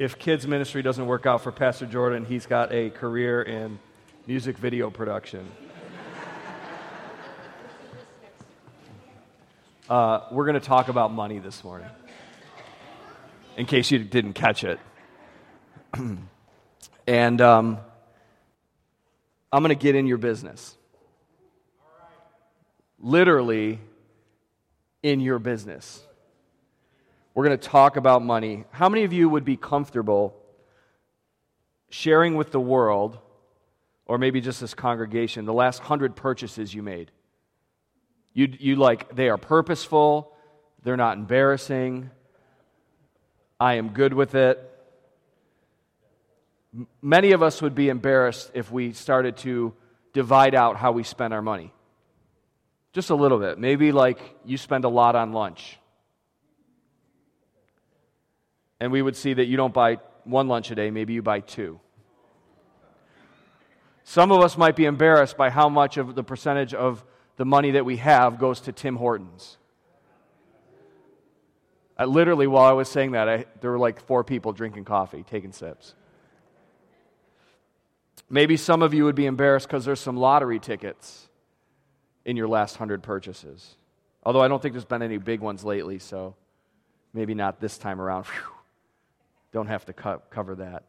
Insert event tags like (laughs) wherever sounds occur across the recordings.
if kids ministry doesn't work out for Pastor Jordan, he's got a career in music video production. Uh, we're going to talk about money this morning, in case you didn't catch it. (clears throat) and um, I'm going to get in your business. Literally, in your business. We're going to talk about money. How many of you would be comfortable sharing with the world, or maybe just this congregation, the last hundred purchases you made? You, you like, they are purposeful, they're not embarrassing, I am good with it. Many of us would be embarrassed if we started to divide out how we spend our money. Just a little bit. Maybe like you spend a lot on lunch. And we would see that you don't buy one lunch a day, maybe you buy two. Some of us might be embarrassed by how much of the percentage of the money that we have goes to Tim Hortons. I, literally, while I was saying that, I, there were like four people drinking coffee, taking sips. Maybe some of you would be embarrassed because there's some lottery tickets in your last hundred purchases. Although I don't think there's been any big ones lately, so maybe not this time around. (laughs) Whew. Don't have to co- cover that.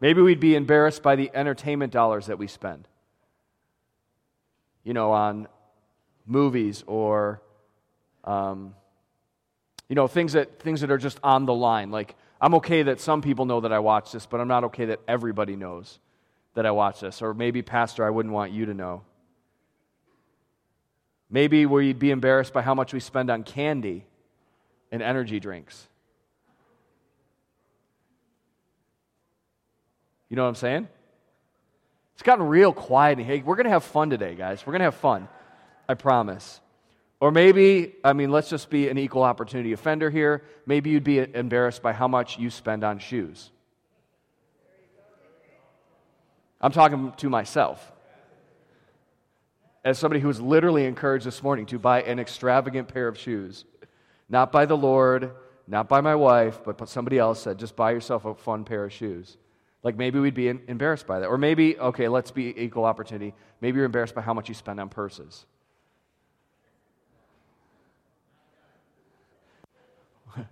Maybe we'd be embarrassed by the entertainment dollars that we spend. You know, on movies or, um, you know, things that, things that are just on the line. Like, I'm okay that some people know that I watch this, but I'm not okay that everybody knows that I watch this. Or maybe, Pastor, I wouldn't want you to know. Maybe we'd be embarrassed by how much we spend on candy and energy drinks. You know what I'm saying? It's gotten real quiet. Hey, we're going to have fun today, guys. We're going to have fun. I promise. Or maybe, I mean, let's just be an equal opportunity offender here. Maybe you'd be embarrassed by how much you spend on shoes. I'm talking to myself as somebody who was literally encouraged this morning to buy an extravagant pair of shoes. Not by the Lord, not by my wife, but somebody else said, just buy yourself a fun pair of shoes. Like maybe we'd be embarrassed by that. Or maybe, okay, let's be equal opportunity. Maybe you're embarrassed by how much you spend on purses. (laughs) a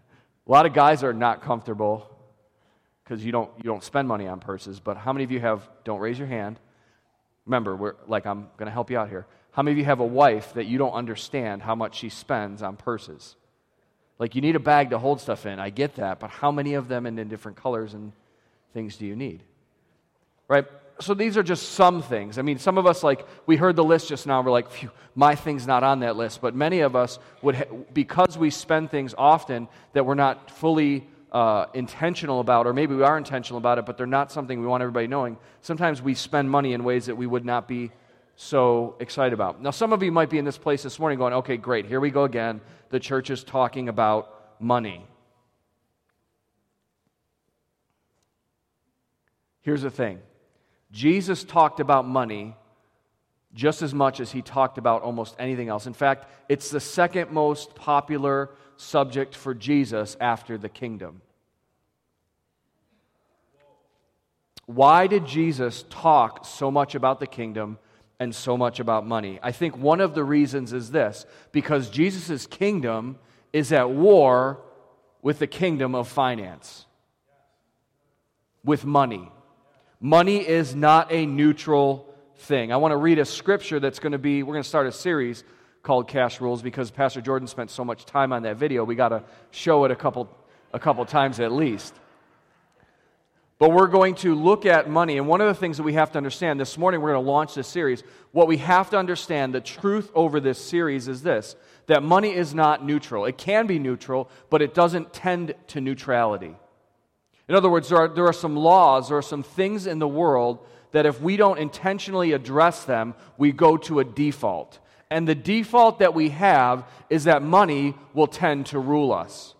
lot of guys are not comfortable because you don't, you don't spend money on purses, but how many of you have, don't raise your hand, Remember, we're, like I'm going to help you out here. How many of you have a wife that you don't understand how much she spends on purses? Like you need a bag to hold stuff in. I get that, but how many of them and in different colors and things do you need? Right? So these are just some things. I mean, some of us like we heard the list just now. We're like, my thing's not on that list. But many of us would, ha- because we spend things often that we're not fully uh, intentional about, or maybe we are intentional about it, but they're not something we want everybody knowing. Sometimes we spend money in ways that we would not be so excited about. Now, some of you might be in this place this morning going, okay, great, here we go again. The church is talking about money. Here's the thing Jesus talked about money just as much as he talked about almost anything else. In fact, it's the second most popular subject for Jesus after the kingdom. Why did Jesus talk so much about the kingdom and so much about money? I think one of the reasons is this because Jesus' kingdom is at war with the kingdom of finance, with money. Money is not a neutral thing. I want to read a scripture that's going to be, we're going to start a series called Cash Rules because Pastor Jordan spent so much time on that video. We got to show it a couple, a couple times at least. But we're going to look at money. And one of the things that we have to understand this morning, we're going to launch this series. What we have to understand, the truth over this series is this that money is not neutral. It can be neutral, but it doesn't tend to neutrality. In other words, there are, there are some laws, there are some things in the world that if we don't intentionally address them, we go to a default. And the default that we have is that money will tend to rule us.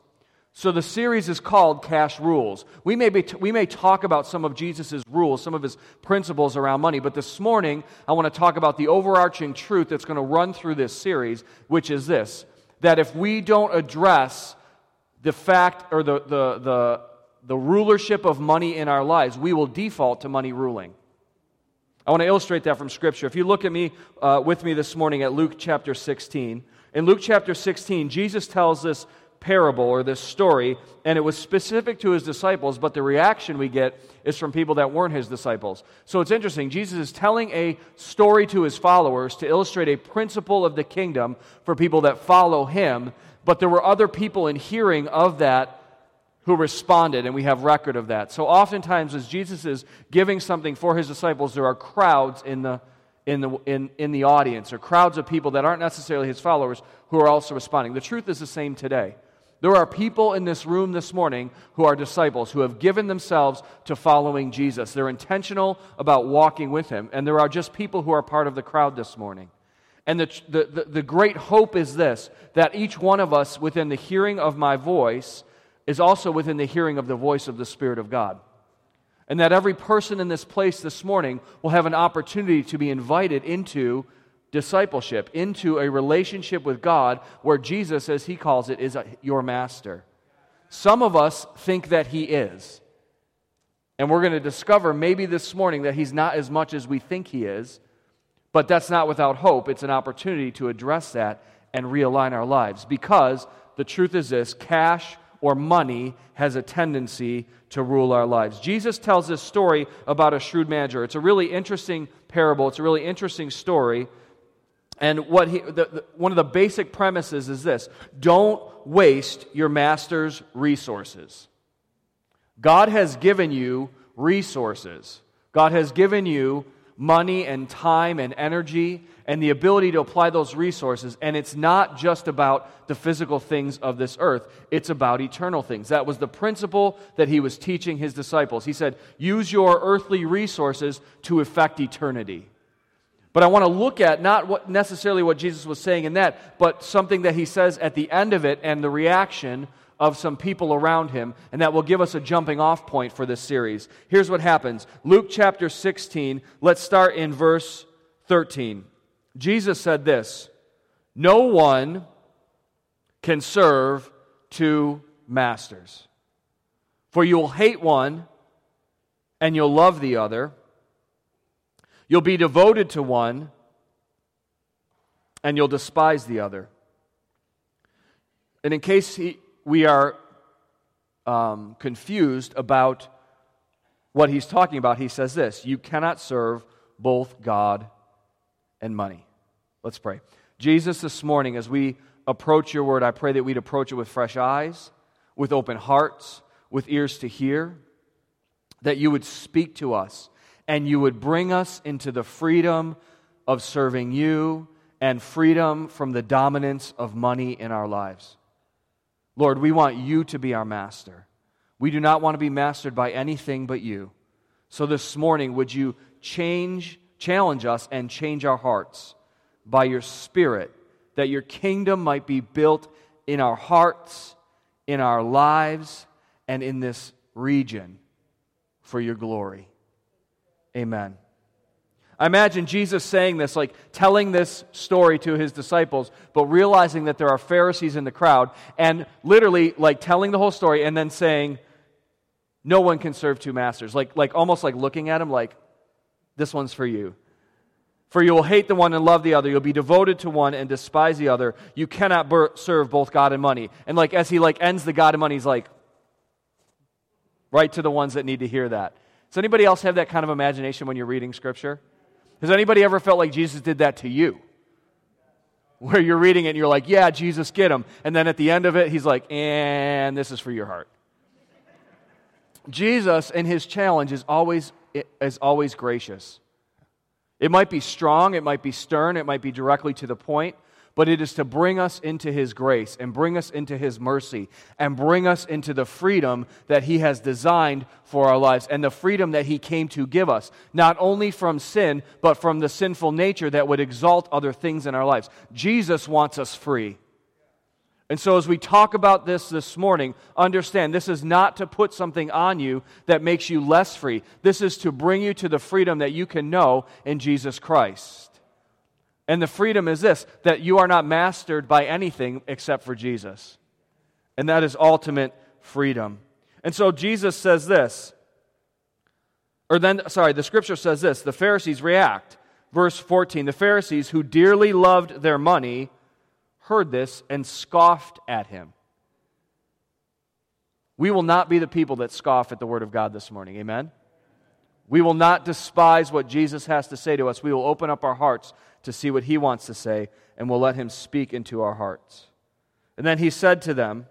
So the series is called Cash Rules. We may, be, we may talk about some of Jesus' rules, some of his principles around money, but this morning I want to talk about the overarching truth that's going to run through this series, which is this that if we don't address the fact or the, the, the, the rulership of money in our lives, we will default to money ruling. I want to illustrate that from Scripture. If you look at me uh, with me this morning at Luke chapter 16, in Luke chapter 16, Jesus tells this parable or this story, and it was specific to his disciples, but the reaction we get is from people that weren't his disciples. So it's interesting. Jesus is telling a story to his followers to illustrate a principle of the kingdom for people that follow him, but there were other people in hearing of that who responded, and we have record of that. So oftentimes, as Jesus is giving something for his disciples, there are crowds in the in the, in, in the audience or crowds of people that aren't necessarily his followers who are also responding. The truth is the same today. There are people in this room this morning who are disciples, who have given themselves to following Jesus. They're intentional about walking with him. And there are just people who are part of the crowd this morning. And the, the, the, the great hope is this that each one of us, within the hearing of my voice, is also within the hearing of the voice of the Spirit of God. And that every person in this place this morning will have an opportunity to be invited into discipleship, into a relationship with God where Jesus, as he calls it, is a, your master. Some of us think that he is. And we're going to discover maybe this morning that he's not as much as we think he is. But that's not without hope. It's an opportunity to address that and realign our lives. Because the truth is this cash or money has a tendency to rule our lives. Jesus tells this story about a shrewd manager. It's a really interesting parable, it's a really interesting story. And what he, the, the, one of the basic premises is this don't waste your master's resources. God has given you resources. God has given you money and time and energy and the ability to apply those resources. And it's not just about the physical things of this earth, it's about eternal things. That was the principle that he was teaching his disciples. He said, use your earthly resources to effect eternity. But I want to look at not what necessarily what Jesus was saying in that, but something that he says at the end of it and the reaction of some people around him, and that will give us a jumping off point for this series. Here's what happens Luke chapter 16, let's start in verse 13. Jesus said this No one can serve two masters, for you will hate one and you'll love the other You'll be devoted to one, and you'll despise the other. And in case he, we are um, confused about what he's talking about, he says this You cannot serve both God and money. Let's pray. Jesus, this morning, as we approach your word, I pray that we'd approach it with fresh eyes, with open hearts, with ears to hear, that you would speak to us and you would bring us into the freedom of serving you and freedom from the dominance of money in our lives. Lord, we want you to be our master. We do not want to be mastered by anything but you. So this morning, would you change, challenge us and change our hearts by your Spirit, that your kingdom might be built in our hearts, in our lives, and in this region for your glory. Amen. I imagine Jesus saying this, like telling this story to his disciples, but realizing that there are Pharisees in the crowd, and literally like telling the whole story and then saying, No one can serve two masters. Like, like almost like looking at him like, This one's for you. For you will hate the one and love the other. You'll be devoted to one and despise the other. You cannot ber- serve both God and money. And like as he like ends the God and money, he's like, right to the ones that need to hear that. Does anybody else have that kind of imagination when you're reading Scripture? Has anybody ever felt like Jesus did that to you? Where you're reading it and you're like, yeah, Jesus, get him. And then at the end of it, he's like, and this is for your heart. Jesus and his challenge is always, is always gracious. It might be strong, it might be stern, it might be directly to the point, but it is to bring us into His grace and bring us into His mercy and bring us into the freedom that He has designed for our lives and the freedom that He came to give us, not only from sin, but from the sinful nature that would exalt other things in our lives. Jesus wants us free. And so, as we talk about this this morning, understand this is not to put something on you that makes you less free. This is to bring you to the freedom that you can know in Jesus Christ. And the freedom is this that you are not mastered by anything except for Jesus. And that is ultimate freedom. And so Jesus says this. Or then, sorry, the scripture says this the Pharisees react. Verse 14 The Pharisees, who dearly loved their money, heard this and scoffed at him. We will not be the people that scoff at the Word of God this morning. Amen? We will not despise what Jesus has to say to us. We will open up our hearts to see what He wants to say, and we'll let Him speak into our hearts. And then He said to them,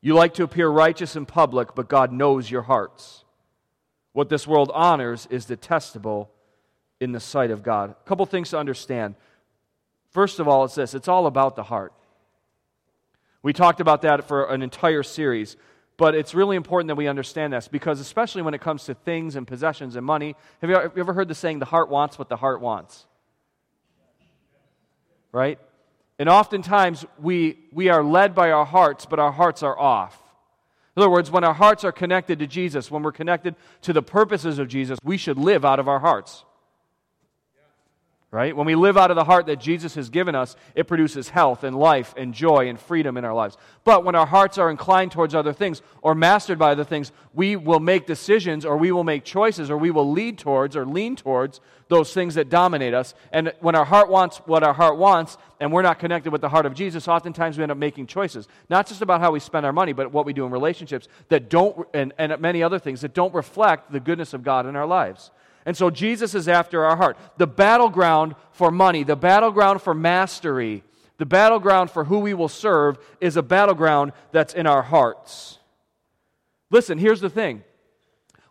You like to appear righteous in public, but God knows your hearts. What this world honors is detestable in the sight of God. A couple things to understand. First of all, it's this it's all about the heart. We talked about that for an entire series, but it's really important that we understand this because, especially when it comes to things and possessions and money, have you ever heard the saying, the heart wants what the heart wants? Right? And oftentimes we, we are led by our hearts, but our hearts are off. In other words, when our hearts are connected to Jesus, when we're connected to the purposes of Jesus, we should live out of our hearts right? When we live out of the heart that Jesus has given us, it produces health and life and joy and freedom in our lives. But when our hearts are inclined towards other things or mastered by other things, we will make decisions or we will make choices or we will lead towards or lean towards those things that dominate us. And when our heart wants what our heart wants and we're not connected with the heart of Jesus, oftentimes we end up making choices. Not just about how we spend our money, but what we do in relationships that don't, and, and many other things that don't reflect the goodness of God in our lives. And so Jesus is after our heart. The battleground for money, the battleground for mastery, the battleground for who we will serve is a battleground that's in our hearts. Listen, here's the thing.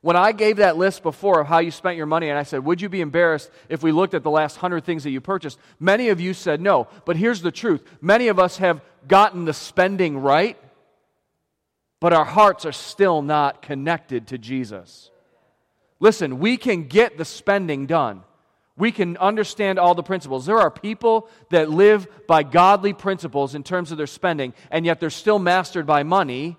When I gave that list before of how you spent your money, and I said, Would you be embarrassed if we looked at the last hundred things that you purchased? Many of you said no. But here's the truth many of us have gotten the spending right, but our hearts are still not connected to Jesus. Listen, we can get the spending done. We can understand all the principles. There are people that live by godly principles in terms of their spending, and yet they're still mastered by money,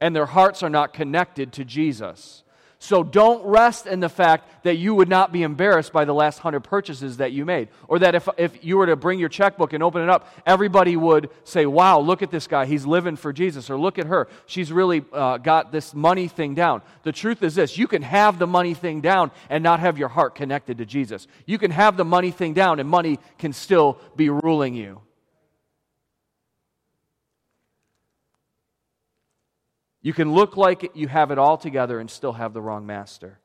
and their hearts are not connected to Jesus. So don't rest in the fact that you would not be embarrassed by the last hundred purchases that you made. Or that if, if you were to bring your checkbook and open it up, everybody would say, Wow, look at this guy. He's living for Jesus. Or look at her. She's really uh, got this money thing down. The truth is this you can have the money thing down and not have your heart connected to Jesus. You can have the money thing down and money can still be ruling you. You can look like you have it all together and still have the wrong master.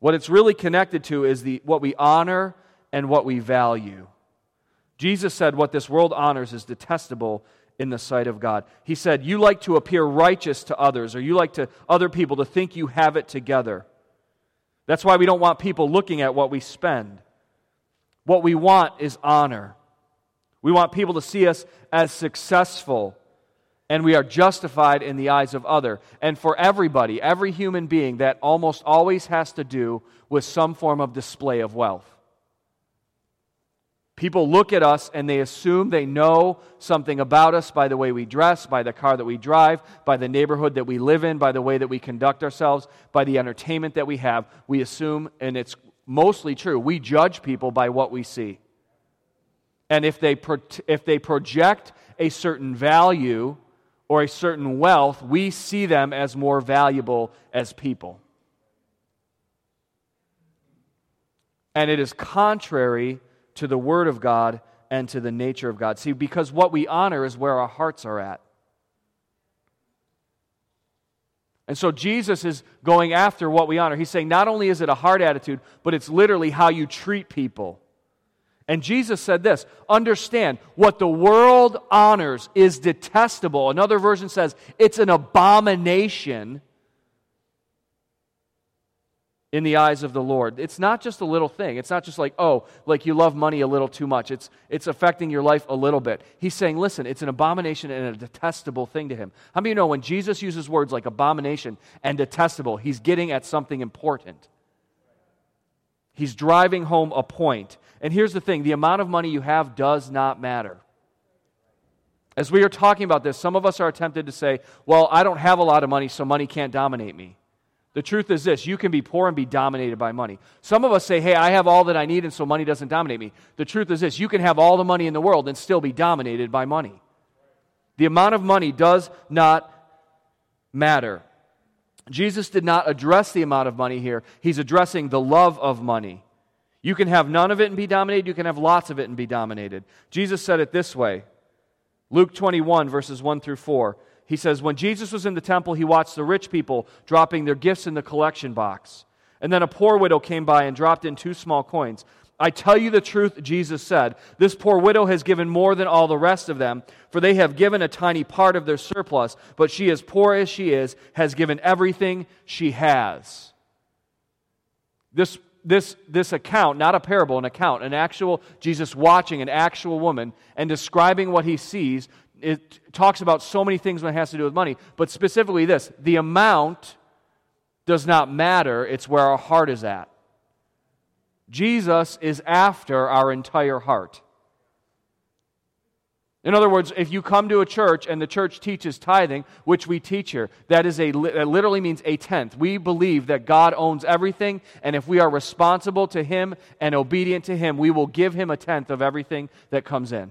What it's really connected to is the, what we honor and what we value. Jesus said, What this world honors is detestable in the sight of God. He said, You like to appear righteous to others, or you like to other people to think you have it together. That's why we don't want people looking at what we spend. What we want is honor. We want people to see us as successful and we are justified in the eyes of other. And for everybody every human being that almost always has to do with some form of display of wealth. People look at us and they assume they know something about us by the way we dress by the car that we drive by the neighborhood that we live in by the way that we conduct ourselves by the entertainment that we have. We assume and it's mostly true we judge people by what we see. And if they, pro- if they project a certain value or a certain wealth, we see them as more valuable as people. And it is contrary to the Word of God and to the nature of God. See, because what we honor is where our hearts are at. And so Jesus is going after what we honor. He's saying not only is it a heart attitude, but it's literally how you treat people. And Jesus said this understand, what the world honors is detestable. Another version says it's an abomination in the eyes of the Lord. It's not just a little thing. It's not just like, oh, like you love money a little too much. It's, it's affecting your life a little bit. He's saying, listen, it's an abomination and a detestable thing to him. How many of you know when Jesus uses words like abomination and detestable, he's getting at something important? He's driving home a point. And here's the thing the amount of money you have does not matter. As we are talking about this, some of us are tempted to say, Well, I don't have a lot of money, so money can't dominate me. The truth is this you can be poor and be dominated by money. Some of us say, Hey, I have all that I need, and so money doesn't dominate me. The truth is this you can have all the money in the world and still be dominated by money. The amount of money does not matter. Jesus did not address the amount of money here, he's addressing the love of money. You can have none of it and be dominated, you can have lots of it and be dominated. Jesus said it this way Luke 21, verses 1 through 4. He says, When Jesus was in the temple, he watched the rich people dropping their gifts in the collection box. And then a poor widow came by and dropped in two small coins. I tell you the truth, Jesus said. This poor widow has given more than all the rest of them, for they have given a tiny part of their surplus, but she, as poor as she is, has given everything she has. This, this, this account, not a parable, an account, an actual Jesus watching an actual woman and describing what he sees, it talks about so many things when it has to do with money, but specifically this the amount does not matter, it's where our heart is at. Jesus is after our entire heart. In other words, if you come to a church and the church teaches tithing, which we teach here, that is a that literally means a tenth. We believe that God owns everything, and if we are responsible to Him and obedient to Him, we will give Him a tenth of everything that comes in.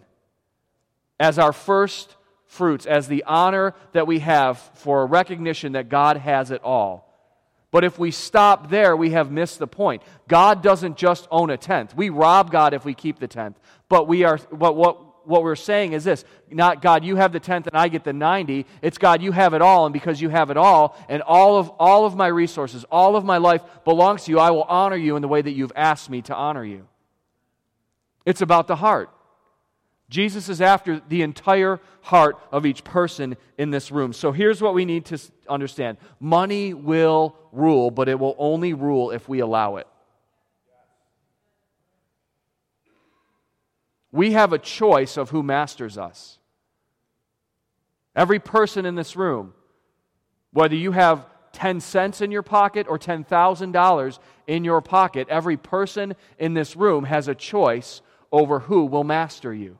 As our first fruits, as the honor that we have for a recognition that God has it all. But if we stop there, we have missed the point. God doesn't just own a tenth. We rob God if we keep the tenth. But we are but what what we're saying is this not God, you have the tenth and I get the 90. It's God, you have it all, and because you have it all, and all of all of my resources, all of my life belongs to you, I will honor you in the way that you've asked me to honor you. It's about the heart. Jesus is after the entire heart of each person in this room. So here's what we need to understand money will rule, but it will only rule if we allow it. We have a choice of who masters us. Every person in this room, whether you have 10 cents in your pocket or $10,000 in your pocket, every person in this room has a choice over who will master you.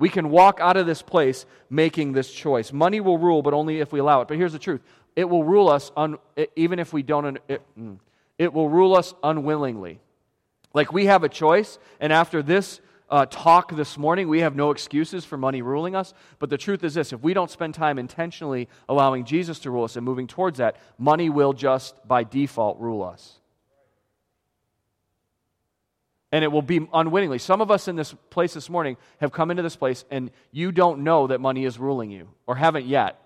We can walk out of this place making this choice. Money will rule, but only if we allow it. But here's the truth it will rule us un, even if we don't, it, mm, it will rule us unwillingly. Like we have a choice, and after this uh, talk this morning, we have no excuses for money ruling us. But the truth is this if we don't spend time intentionally allowing Jesus to rule us and moving towards that, money will just by default rule us and it will be unwittingly. Some of us in this place this morning have come into this place and you don't know that money is ruling you or haven't yet.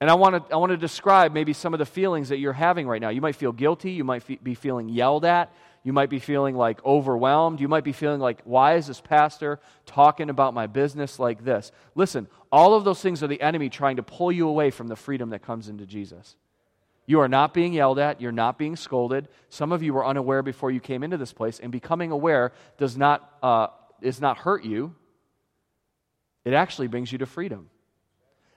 And I want to I want to describe maybe some of the feelings that you're having right now. You might feel guilty, you might be feeling yelled at, you might be feeling like overwhelmed, you might be feeling like why is this pastor talking about my business like this? Listen, all of those things are the enemy trying to pull you away from the freedom that comes into Jesus. You are not being yelled at. You're not being scolded. Some of you were unaware before you came into this place, and becoming aware does not, uh, does not hurt you. It actually brings you to freedom.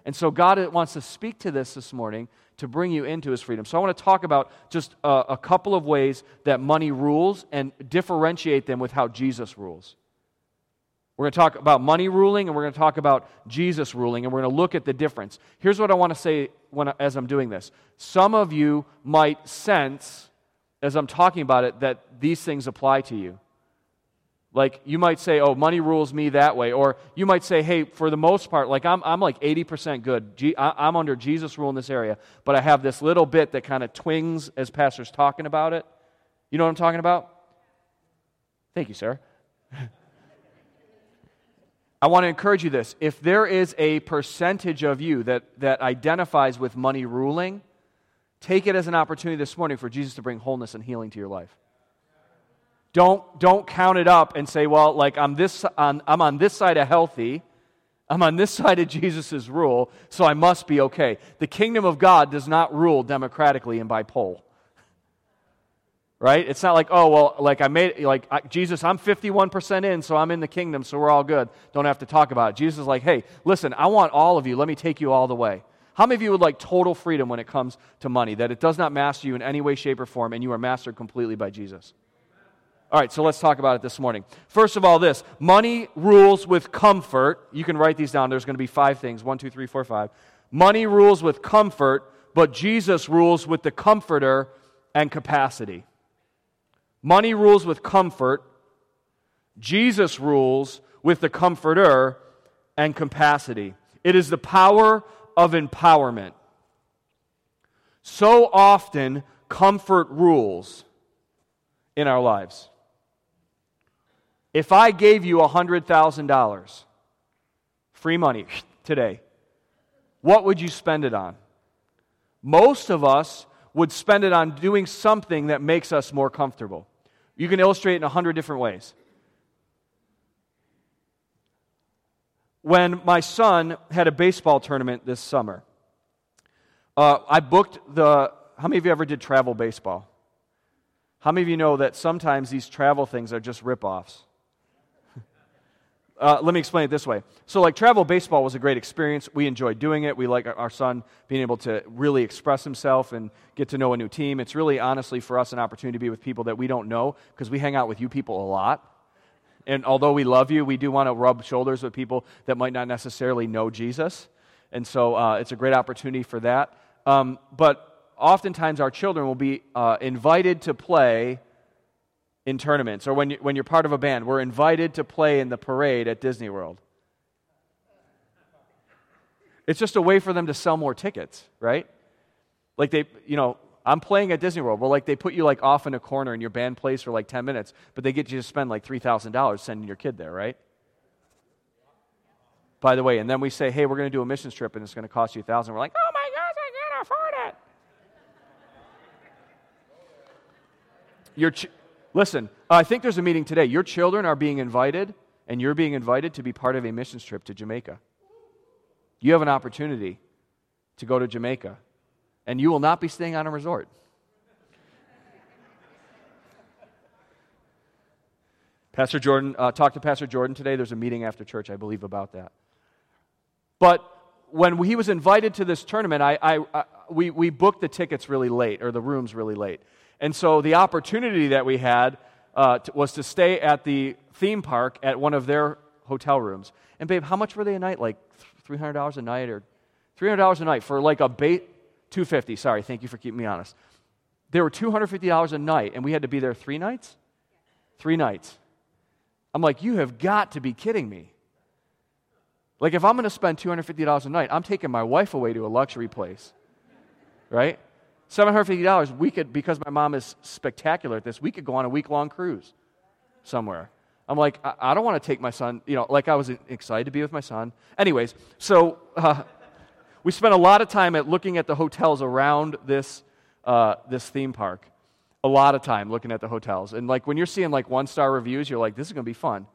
And so God wants to speak to this this morning to bring you into his freedom. So I want to talk about just a, a couple of ways that money rules and differentiate them with how Jesus rules. We're going to talk about money ruling and we're going to talk about Jesus ruling and we're going to look at the difference. Here's what I want to say when, as I'm doing this. Some of you might sense, as I'm talking about it, that these things apply to you. Like you might say, oh, money rules me that way. Or you might say, hey, for the most part, like I'm, I'm like 80% good. I'm under Jesus' rule in this area, but I have this little bit that kind of twings as pastor's talking about it. You know what I'm talking about? Thank you, sir. (laughs) I want to encourage you this. If there is a percentage of you that, that identifies with money ruling, take it as an opportunity this morning for Jesus to bring wholeness and healing to your life. Don't, don't count it up and say, well, like I'm, this, on, I'm on this side of healthy. I'm on this (laughs) side of Jesus' rule, so I must be okay. The kingdom of God does not rule democratically and by poll right? It's not like, oh, well, like I made, like I, Jesus, I'm 51% in, so I'm in the kingdom, so we're all good. Don't have to talk about it. Jesus is like, hey, listen, I want all of you. Let me take you all the way. How many of you would like total freedom when it comes to money, that it does not master you in any way, shape, or form, and you are mastered completely by Jesus? All right, so let's talk about it this morning. First of all, this money rules with comfort. You can write these down. There's going to be five things one, two, three, four, five. Money rules with comfort, but Jesus rules with the comforter and capacity. Money rules with comfort. Jesus rules with the comforter and capacity. It is the power of empowerment. So often, comfort rules in our lives. If I gave you $100,000, free money (laughs) today, what would you spend it on? Most of us would spend it on doing something that makes us more comfortable. You can illustrate in a hundred different ways. When my son had a baseball tournament this summer, uh, I booked the. How many of you ever did travel baseball? How many of you know that sometimes these travel things are just ripoffs? Uh, let me explain it this way. So, like, travel baseball was a great experience. We enjoyed doing it. We like our son being able to really express himself and get to know a new team. It's really, honestly, for us, an opportunity to be with people that we don't know because we hang out with you people a lot. And although we love you, we do want to rub shoulders with people that might not necessarily know Jesus. And so, uh, it's a great opportunity for that. Um, but oftentimes, our children will be uh, invited to play in tournaments or when, you, when you're part of a band. We're invited to play in the parade at Disney World. It's just a way for them to sell more tickets, right? Like they, you know, I'm playing at Disney World. Well, like they put you like off in a corner and your band plays for like 10 minutes, but they get you to spend like $3,000 sending your kid there, right? By the way, and then we say, hey, we're going to do a missions trip and it's going to cost you a thousand. We're like, oh my gosh, I can't afford it. Your, ch- Listen, I think there's a meeting today. Your children are being invited, and you're being invited to be part of a missions trip to Jamaica. You have an opportunity to go to Jamaica, and you will not be staying on a resort. Pastor Jordan, uh, talked to Pastor Jordan today. There's a meeting after church, I believe, about that. But when he was invited to this tournament, I, I, I, we, we booked the tickets really late, or the rooms really late. And so the opportunity that we had uh, t- was to stay at the theme park at one of their hotel rooms. And babe, how much were they a night? Like $300 a night or $300 a night for like a bait 250. Sorry, thank you for keeping me honest. They were $250 a night and we had to be there 3 nights? 3 nights. I'm like, "You have got to be kidding me." Like if I'm going to spend $250 a night, I'm taking my wife away to a luxury place. Right? $750, we could, because my mom is spectacular at this, we could go on a week long cruise somewhere. I'm like, I, I, don't want to take my son, you know, like I was excited to be with my son. Anyways, so uh, (laughs) we spent a lot of time at looking at the hotels around this, uh, this theme park. A lot of time looking at the hotels. And like when you're seeing like one star reviews, you're like, this is going to be fun.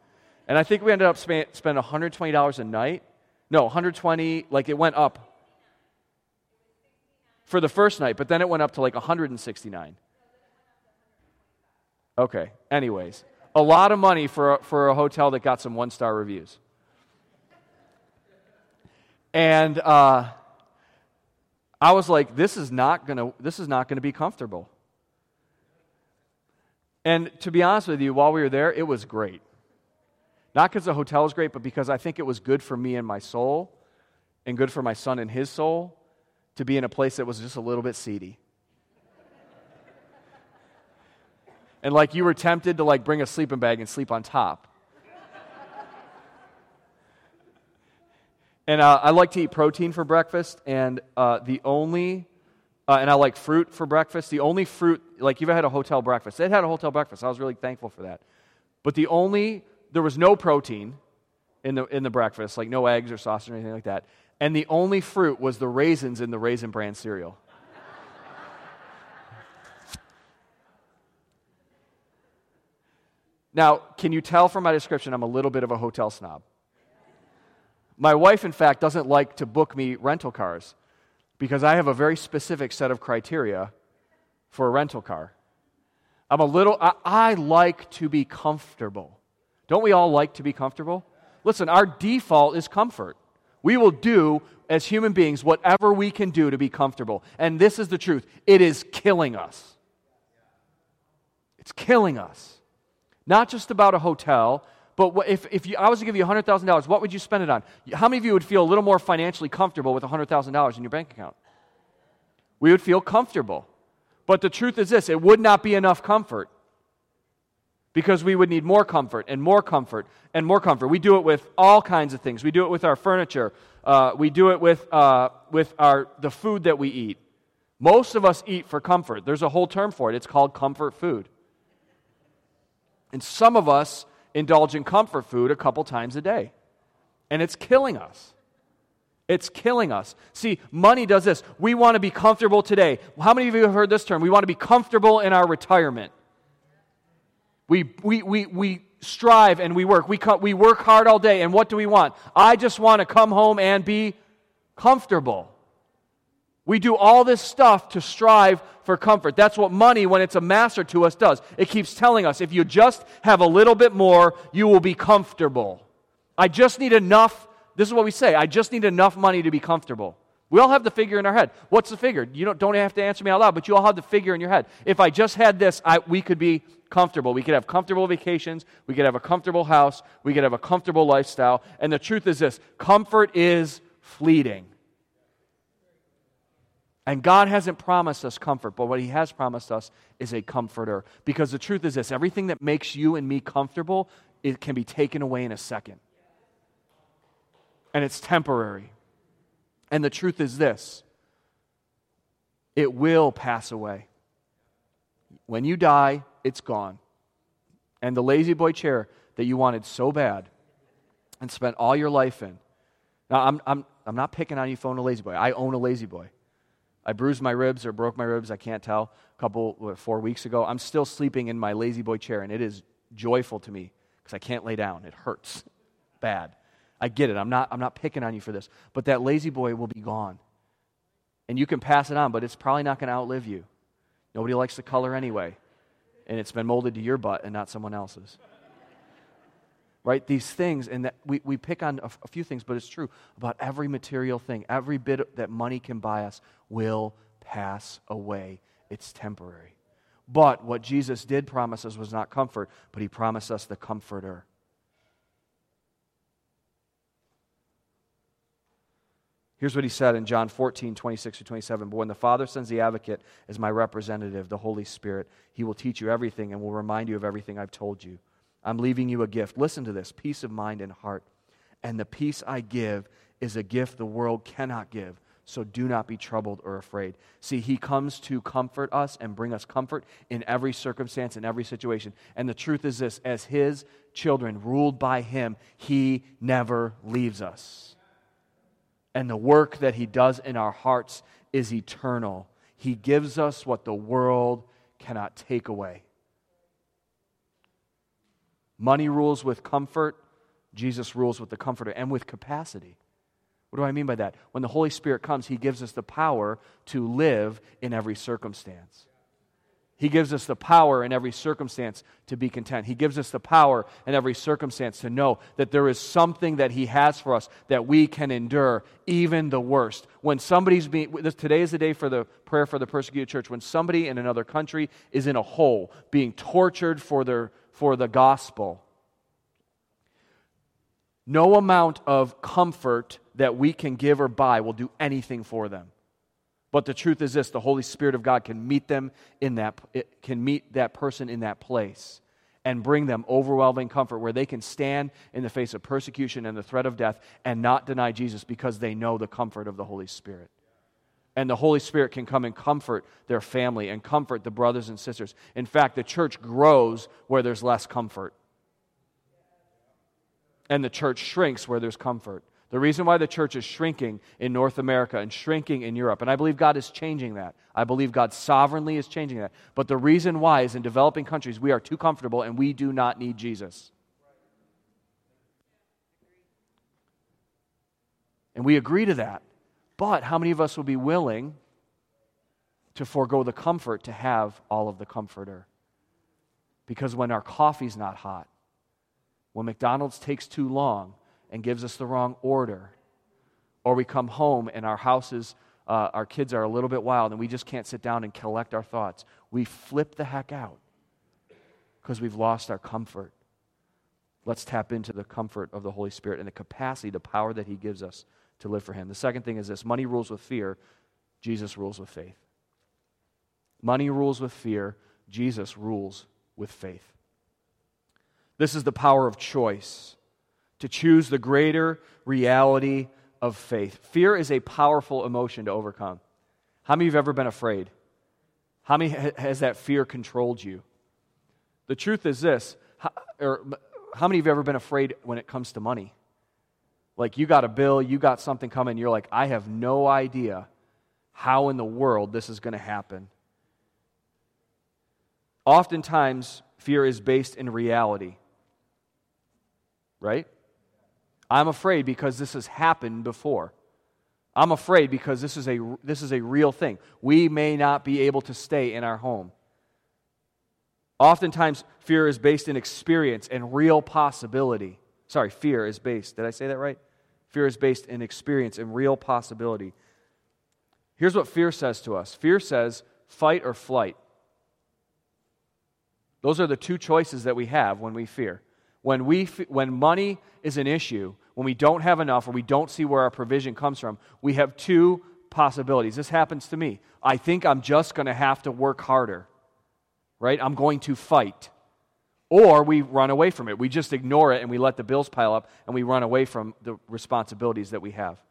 And I think we ended up spending $120 a night. No, 120, like it went up for the first night, but then it went up to like 169. Okay, anyways, a lot of money for a, for a hotel that got some one star reviews. And uh, I was like, this is not gonna this is not gonna be comfortable. And to be honest with you, while we were there, it was great. Not because the hotel was great, but because I think it was good for me and my soul, and good for my son and his soul, to be in a place that was just a little bit seedy. and like you were tempted to like bring a sleeping bag and sleep on top. and uh, I like to eat protein for breakfast, and uh, the only, uh, and I like fruit for breakfast. The only fruit, like you've had a hotel breakfast. It had a hotel breakfast. I was really thankful for that. But the only, there was no protein in the, in the breakfast, like no eggs or sausage or anything like that and the only fruit was the raisins in the Raisin Bran cereal. now, can you tell from my description I'm a little bit of a hotel snob? My wife, in fact, doesn't like to book me rental cars because I have a very specific set of criteria for a rental car. I'm a little, I, I like to be comfortable. Don't we all like to be comfortable? Listen, our default is comfort. We will do, as human beings, whatever we can do to be comfortable. And this is the truth it is killing us. It's killing us. Not just about a hotel, but if, if you, I was to give you $100,000, what would you spend it on? How many of you would feel a little more financially comfortable with $100,000 in your bank account? We would feel comfortable. But the truth is this it would not be enough comfort because we would need more comfort and more comfort and more comfort. We do it with all kinds of things. We do it with our furniture. Uh, we do it with, uh, with our, the food that we eat. Most of us eat for comfort. There's a whole term for it. It's called comfort food. And some of us indulge in comfort food a couple times a day. And it's killing us. It's killing us. See, money does this. We want to be comfortable today. How many of you have heard this term? We want to be comfortable in our retirement. We, we, we, we strive and we work. We, we work hard all day. And what do we want? I just want to come home and be comfortable. We do all this stuff to strive for comfort. That's what money, when it's a master to us, does. It keeps telling us if you just have a little bit more, you will be comfortable. I just need enough this is what we say I just need enough money to be comfortable. We all have the figure in our head. What's the figure? You don't, don't have to answer me out loud, but you all have the figure in your head. If I just had this, I, we could be comfortable. We could have comfortable vacations. We could have a comfortable house. We could have a comfortable lifestyle. And the truth is this comfort is fleeting. And God hasn't promised us comfort, but what He has promised us is a comforter. Because the truth is this everything that makes you and me comfortable, it can be taken away in a second and it's temporary. And the truth is this it will pass away. When you die, it's gone. And the La-Z-Boy chair that you wanted so bad and spent all your life in. Now, I'm, I'm, I'm not picking on you for owning a La-Z-Boy. I own a La-Z-Boy. I bruised my ribs or broke my ribs, I can't tell, a couple, what, four weeks ago. I'm still sleeping in my La-Z-Boy chair, and it is joyful to me because I can't lay down. It hurts bad. I get it. I'm not, I'm not picking on you for this. But that La-Z-Boy will be gone. And you can pass it on, but it's probably not going to outlive you. Nobody likes the color anyway. And it's been molded to your butt and not someone else's. Right? These things, and that we, we pick on a, a few things, but it's true about every material thing. Every bit that money can buy us will pass away. It's temporary. But what Jesus did promise us was not comfort, but he promised us the comforter. Here's what he said in John 14, 26 to 27. But when the Father sends the advocate as my representative, the Holy Spirit, he will teach you everything and will remind you of everything I've told you. I'm leaving you a gift. Listen to this peace of mind and heart. And the peace I give is a gift the world cannot give. So do not be troubled or afraid. See, he comes to comfort us and bring us comfort in every circumstance, in every situation. And the truth is this as his children, ruled by him, he never leaves us and the work that He does in our hearts is eternal. He gives us what the world cannot take away. Money rules with comfort, Jesus rules with the comforter and with capacity. What do I mean by that? When the Holy Spirit comes, He gives us the power to live in every circumstance. He gives us the power in every circumstance to be content. He gives us the power in every circumstance to know that there is something that He has for us that we can endure, even the worst. When somebody's being, today is the day for the prayer for the persecuted church. When somebody in another country is in a hole, being tortured for, their, for the gospel, no amount of comfort that we can give or buy will do anything for them. But the truth is this the Holy Spirit of God can meet them in that, can meet that person in that place and bring them overwhelming comfort where they can stand in the face of persecution and the threat of death and not deny Jesus because they know the comfort of the Holy Spirit. And the Holy Spirit can come and comfort their family and comfort the brothers and sisters. In fact, the church grows where there's less comfort. And the church shrinks where there's comfort. The reason why the church is shrinking in North America and shrinking in Europe, and I believe God is changing that. I believe God sovereignly is changing that. But the reason why is in developing countries, we are too comfortable and we do not need Jesus. And we agree to that. But how many of us will be willing to forego the comfort to have all of the comforter? Because when our coffee's not hot, when McDonald's takes too long, and gives us the wrong order. Or we come home and our houses, uh, our kids are a little bit wild and we just can't sit down and collect our thoughts. We flip the heck out because we've lost our comfort. Let's tap into the comfort of the Holy Spirit and the capacity, the power that He gives us to live for Him. The second thing is this money rules with fear, Jesus rules with faith. Money rules with fear, Jesus rules with faith. This is the power of choice to choose the greater reality of faith. Fear is a powerful emotion to overcome. How many of you have ever been afraid? How many has that fear controlled you? The truth is this, how, or how many of you have ever been afraid when it comes to money? Like you got a bill, you got something coming, you're like, I have no idea how in the world this is going to happen. Oftentimes, fear is based in reality. Right? I'm afraid because this has happened before. I'm afraid because this is a, this is a real thing. We may not be able to stay in our home. Oftentimes, fear is based in experience and real possibility. Sorry, fear is based. Did I say that right? Fear is based in experience and real possibility. Here's what fear says to us fear says fight or flight. Those are the two choices that we have when we fear. When, we, when money is an issue, when we don't have enough or we don't see where our provision comes from, we have two possibilities. This happens to me. I think I'm just going to have to work harder, right? I'm going to fight. Or we run away from it. We just ignore it and we let the bills pile up and we run away from the responsibilities that we have.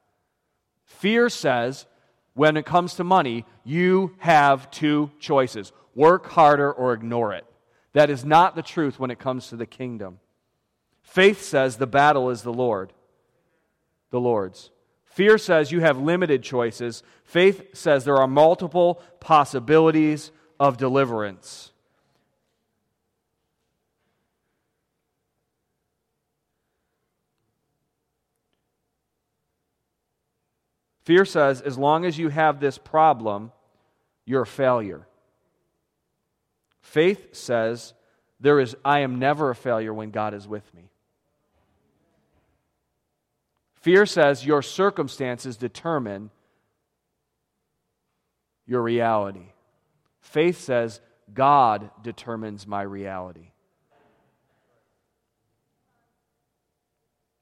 Fear says, when it comes to money, you have two choices work harder or ignore it. That is not the truth when it comes to the kingdom. Faith says the battle is the Lord, the Lord's. Fear says you have limited choices. Faith says there are multiple possibilities of deliverance. Fear says as long as you have this problem, you're a failure. Faith says, there is, I am never a failure when God is with me. Fear says your circumstances determine your reality. Faith says God determines my reality.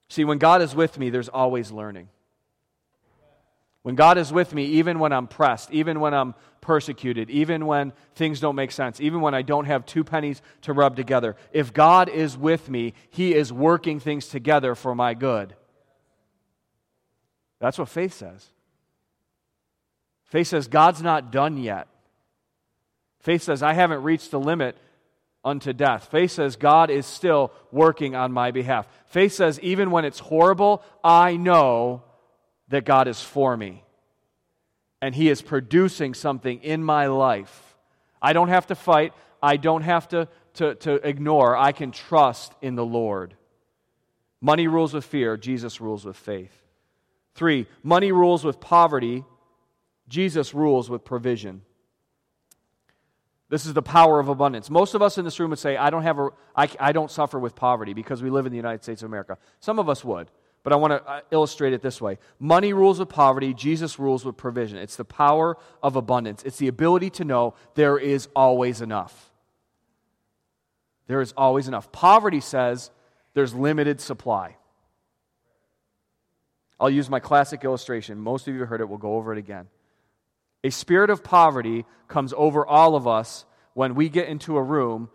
See, when God is with me, there's always learning. When God is with me, even when I'm pressed, even when I'm persecuted, even when things don't make sense, even when I don't have two pennies to rub together, if God is with me, He is working things together for my good. That's what faith says. Faith says, God's not done yet. Faith says, I haven't reached the limit unto death. Faith says, God is still working on my behalf. Faith says, even when it's horrible, I know that God is for me. And He is producing something in my life. I don't have to fight, I don't have to, to, to ignore. I can trust in the Lord. Money rules with fear, Jesus rules with faith. Three, money rules with poverty, Jesus rules with provision. This is the power of abundance. Most of us in this room would say, I don't, have a, I, I don't suffer with poverty because we live in the United States of America. Some of us would. But I want to uh, illustrate it this way Money rules with poverty, Jesus rules with provision. It's the power of abundance, it's the ability to know there is always enough. There is always enough. Poverty says there's limited supply. I'll use my classic illustration. Most of you heard it, we'll go over it again. A spirit of poverty comes over all of us when we get into a room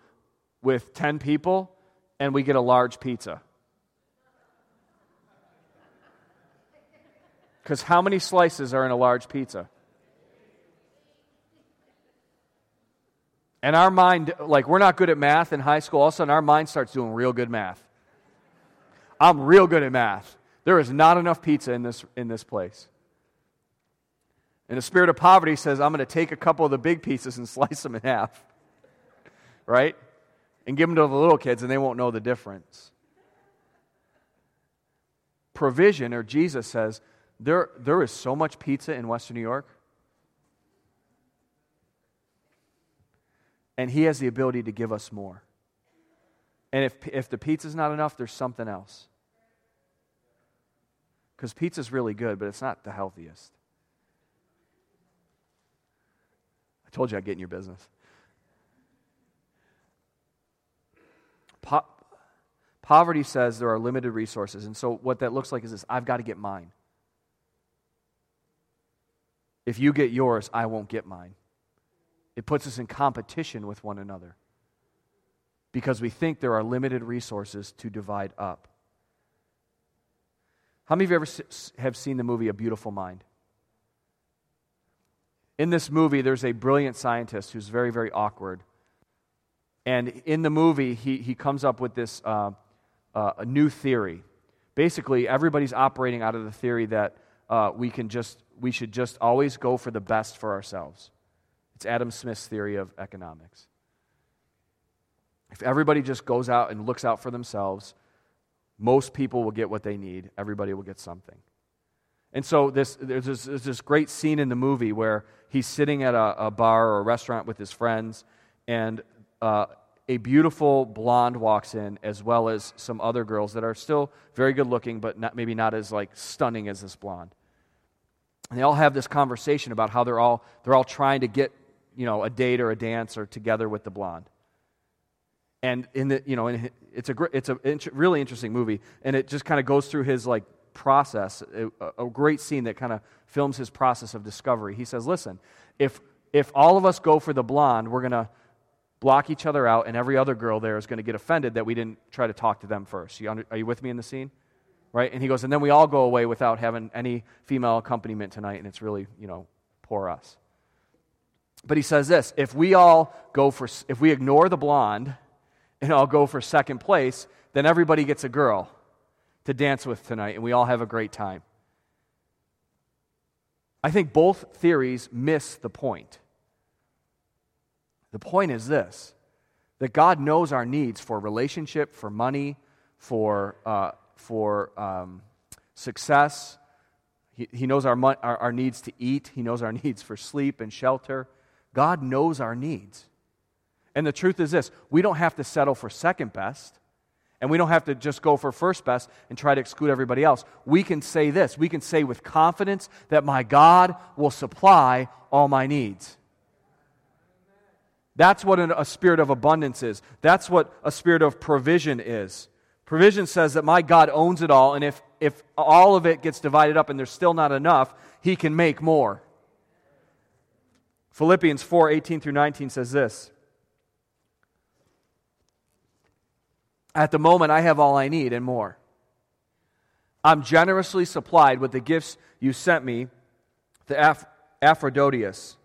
with 10 people and we get a large pizza. Because how many slices are in a large pizza? And our mind, like, we're not good at math in high school. All of a sudden, our mind starts doing real good math. I'm real good at math. There is not enough pizza in this, in this place. And the spirit of poverty says, I'm going to take a couple of the big pieces and (laughs) slice them in half. Right? And give them to the little kids, and they won't know the difference. Provision, or Jesus says, there, there is so much pizza in Western New York. And He has the ability to give us more. And if, if the pizza's not enough, there's something else. Because pizza's really good, but it's not the healthiest. I told you I'd get in your business. Po- poverty says there are limited resources. And so what that looks like is this I've got to get mine. If you get yours, I won't get mine. It puts us in competition with one another because we think there are limited resources to divide up. How many of you ever have seen the movie A Beautiful Mind? in this movie, there's a brilliant scientist who's very, very awkward. And in the movie, he, he comes up with this uh, uh, a new theory. Basically, everybody's operating out of the theory that uh, we, can just, we should just always go for the best for ourselves. It's Adam Smith's theory of economics. If everybody just goes out and looks out for themselves, most people will get what they need. Everybody will get something. And so this, there's, this, there's this great scene in the movie where he's sitting at a, a bar or a restaurant with his friends, and uh, a beautiful blonde walks in, as well as some other girls that are still very good looking, but not, maybe not as like stunning as this blonde. And they all have this conversation about how they're all, they're all trying to get you know, a date or a dance or together with the blonde. And in the, you know, it's a, it's a really interesting movie, and it just kind of goes through his like process, a, a great scene that kind of films his process of discovery. He says, Listen, if, if all of us go for the blonde, we're going to block each other out, and every other girl there is going to get offended that we didn't try to talk to them first. You under, are you with me in the scene? Right? And he goes, and then we all go away without having any female accompaniment tonight, and it's really, you know, poor us. But he says this if we all go for, if we ignore the blonde and I'll go for second place, then everybody gets a girl to dance with tonight, and we all have a great time. I think both theories miss the point. The point is this that God knows our needs for relationship, for money, for, uh, for um, success. He, he knows our, our, our needs to eat, He knows our (laughs) needs for sleep and shelter. God knows our needs. And the truth is this we don't have to settle for second best. And we don't have to just go for first best and try to exclude everybody else. We can say this. We can say with confidence that my God will supply all my needs. That's what a spirit of abundance is. That's what a spirit of provision is. Provision says that my God owns it all, and if, if all of it gets divided up and there's still not enough, he can make more. Philippians 4 18 through 19 says this At the moment, I have all I need and more. I'm generously supplied with the gifts you sent me, the Epaphroditus.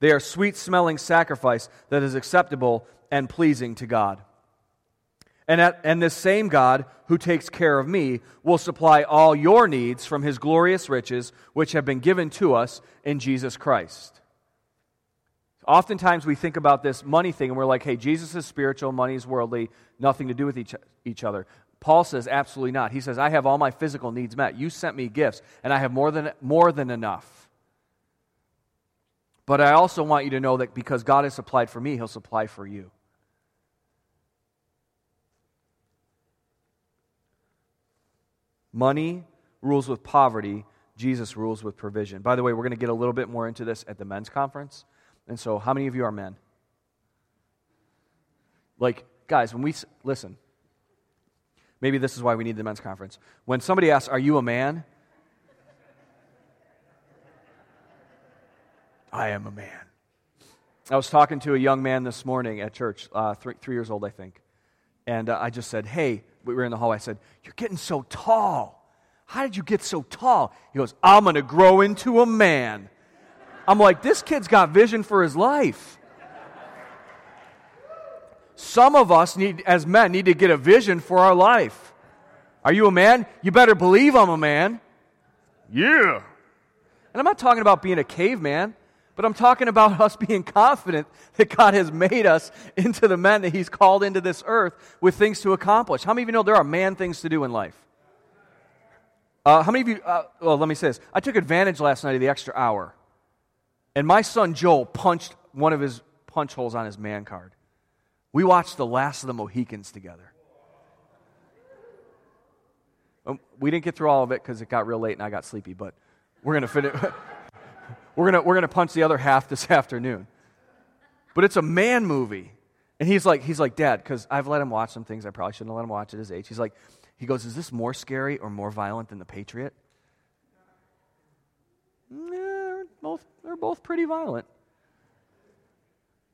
They are sweet smelling sacrifice that is acceptable and pleasing to God. And, at, and this same God who takes care of me will supply all your needs from his glorious riches, which have been given to us in Jesus Christ. Oftentimes we think about this money thing and we're like, hey, Jesus is spiritual, money is worldly, nothing to do with each, each other. Paul says, absolutely not. He says, I have all my physical needs met. You sent me gifts, and I have more than, more than enough. But I also want you to know that because God has supplied for me, He'll supply for you. Money rules with poverty, Jesus rules with provision. By the way, we're going to get a little bit more into this at the men's conference. And so, how many of you are men? Like, guys, when we listen, maybe this is why we need the men's conference. When somebody asks, Are you a man? I am a man. I was talking to a young man this morning at church, uh, three, three, years old, I think. And uh, I just said, Hey, we were in the hallway. I said, You're getting so tall. How did you get so tall? He goes, I'm going to grow into a man. I'm like, this kid's got vision for his life. Some of us need, as men, need to get a vision for our life. Are you a man? You better believe I'm a man. Yeah. And I'm not talking about being a caveman, but I'm talking about (laughs) us being confident that God has made us into the men that He's called into this earth with things to accomplish. How many of you know there are man things to do in life? Uh, how many of you, uh, well, let me say this. I took advantage last night of the extra hour. And my son Joel punched one of his punch holes on his man card. We watched The Last of the Mohicans together. Um, we didn't get through all of it because it got real late and I got sleepy, but we're going to finish. (laughs) we're going we're gonna punch the other half this (laughs) afternoon. But it's a man movie. And he's like, he's like, Dad, because I've let him watch some things I probably shouldn't have let him watch at his age. He's like, he goes, Is this more scary or more violent than The Patriot? both, they're both pretty violent.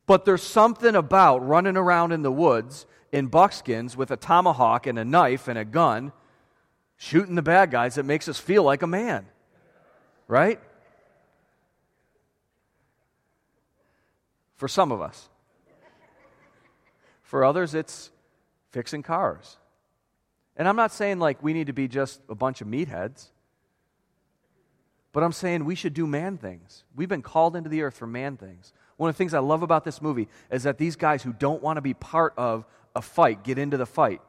But there's something about running around in the woods in buckskins with a tomahawk and a knife and a gun, shooting the bad guys that makes us feel like a man. Right? for some of us. For others, it's fixing cars. And I'm not saying like we need to be just a bunch of meatheads, but I'm saying we should do man things. We've been called into the earth for man things. One of the things I love about this movie is that these guys who don't want to be part of a fight get into the fight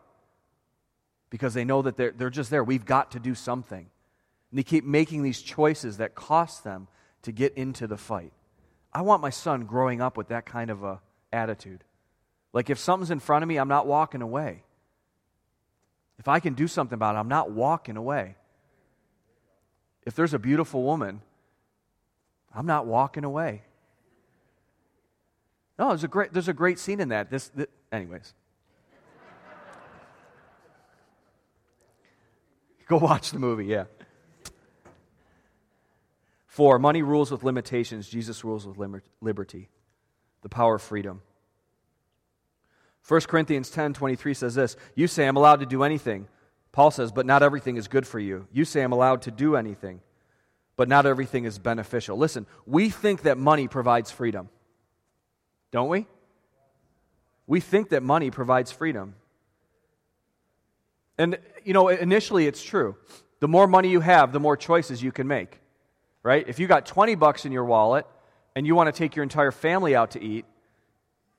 because they know that they're, they're just there. We've got to do something. And they keep making these choices that cost them to get into the fight. I want my son growing up with that kind of a attitude. Like if something's in front of me, I'm not walking away. If I can do something about it, I'm not walking away. If there's a beautiful woman, I'm not walking away. No, there's a great, there's a great scene in that. This, this anyways. (laughs) Go watch the movie, yeah. Four, money rules with limitations, Jesus rules with liberty, the power of freedom. 1 Corinthians 10 23 says this You say, I'm allowed to do anything. Paul says, but not everything is good for you. You say, I'm allowed to do anything, but not everything is beneficial. Listen, we think that money provides freedom, don't we? We think that money provides freedom. And, you know, initially it's true. The more money you have, the more choices you can make, right? If you got 20 bucks in your wallet and you want to take your entire family out to eat,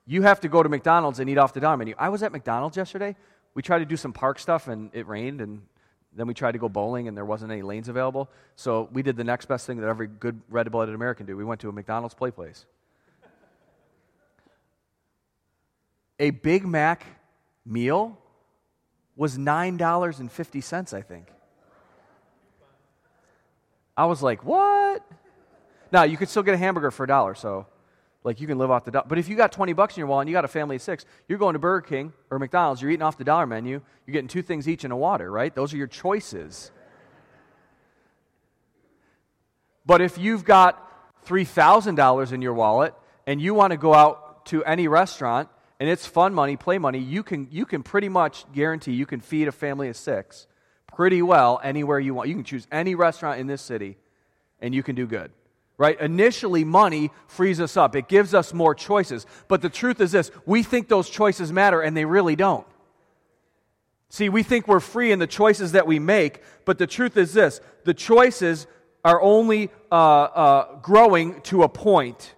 you have to go to McDonald's and eat off the dollar menu. I was at McDonald's yesterday. We tried to do some park stuff and it rained, and then we tried to go bowling and there wasn't any lanes available. So we did the next best thing that every good red blooded American do. We went to a McDonald's play place. a Big Mac meal was $9.50, I think. I was like, what? Now, you could still get a hamburger for a dollar, so like you can live off the dollar. But if you got 20 bucks in your wallet and you got a family of six, you're going to Burger King or McDonald's, you're eating off the dollar menu, you're getting two things each and a water, right? Those are your choices. But if you've got $3,000 in your wallet and you want to go out to any restaurant and it's fun money, play money, you can, you can pretty much guarantee you can feed a family of six pretty well anywhere you want. You can choose any restaurant in this city and you can do good right? Initially, money frees us up, it gives us more choices. But the truth is this we think those choices matter, and they really don't. See, we think we're free in the choices that we make, but the truth is this the choices are only uh, uh, growing to a point.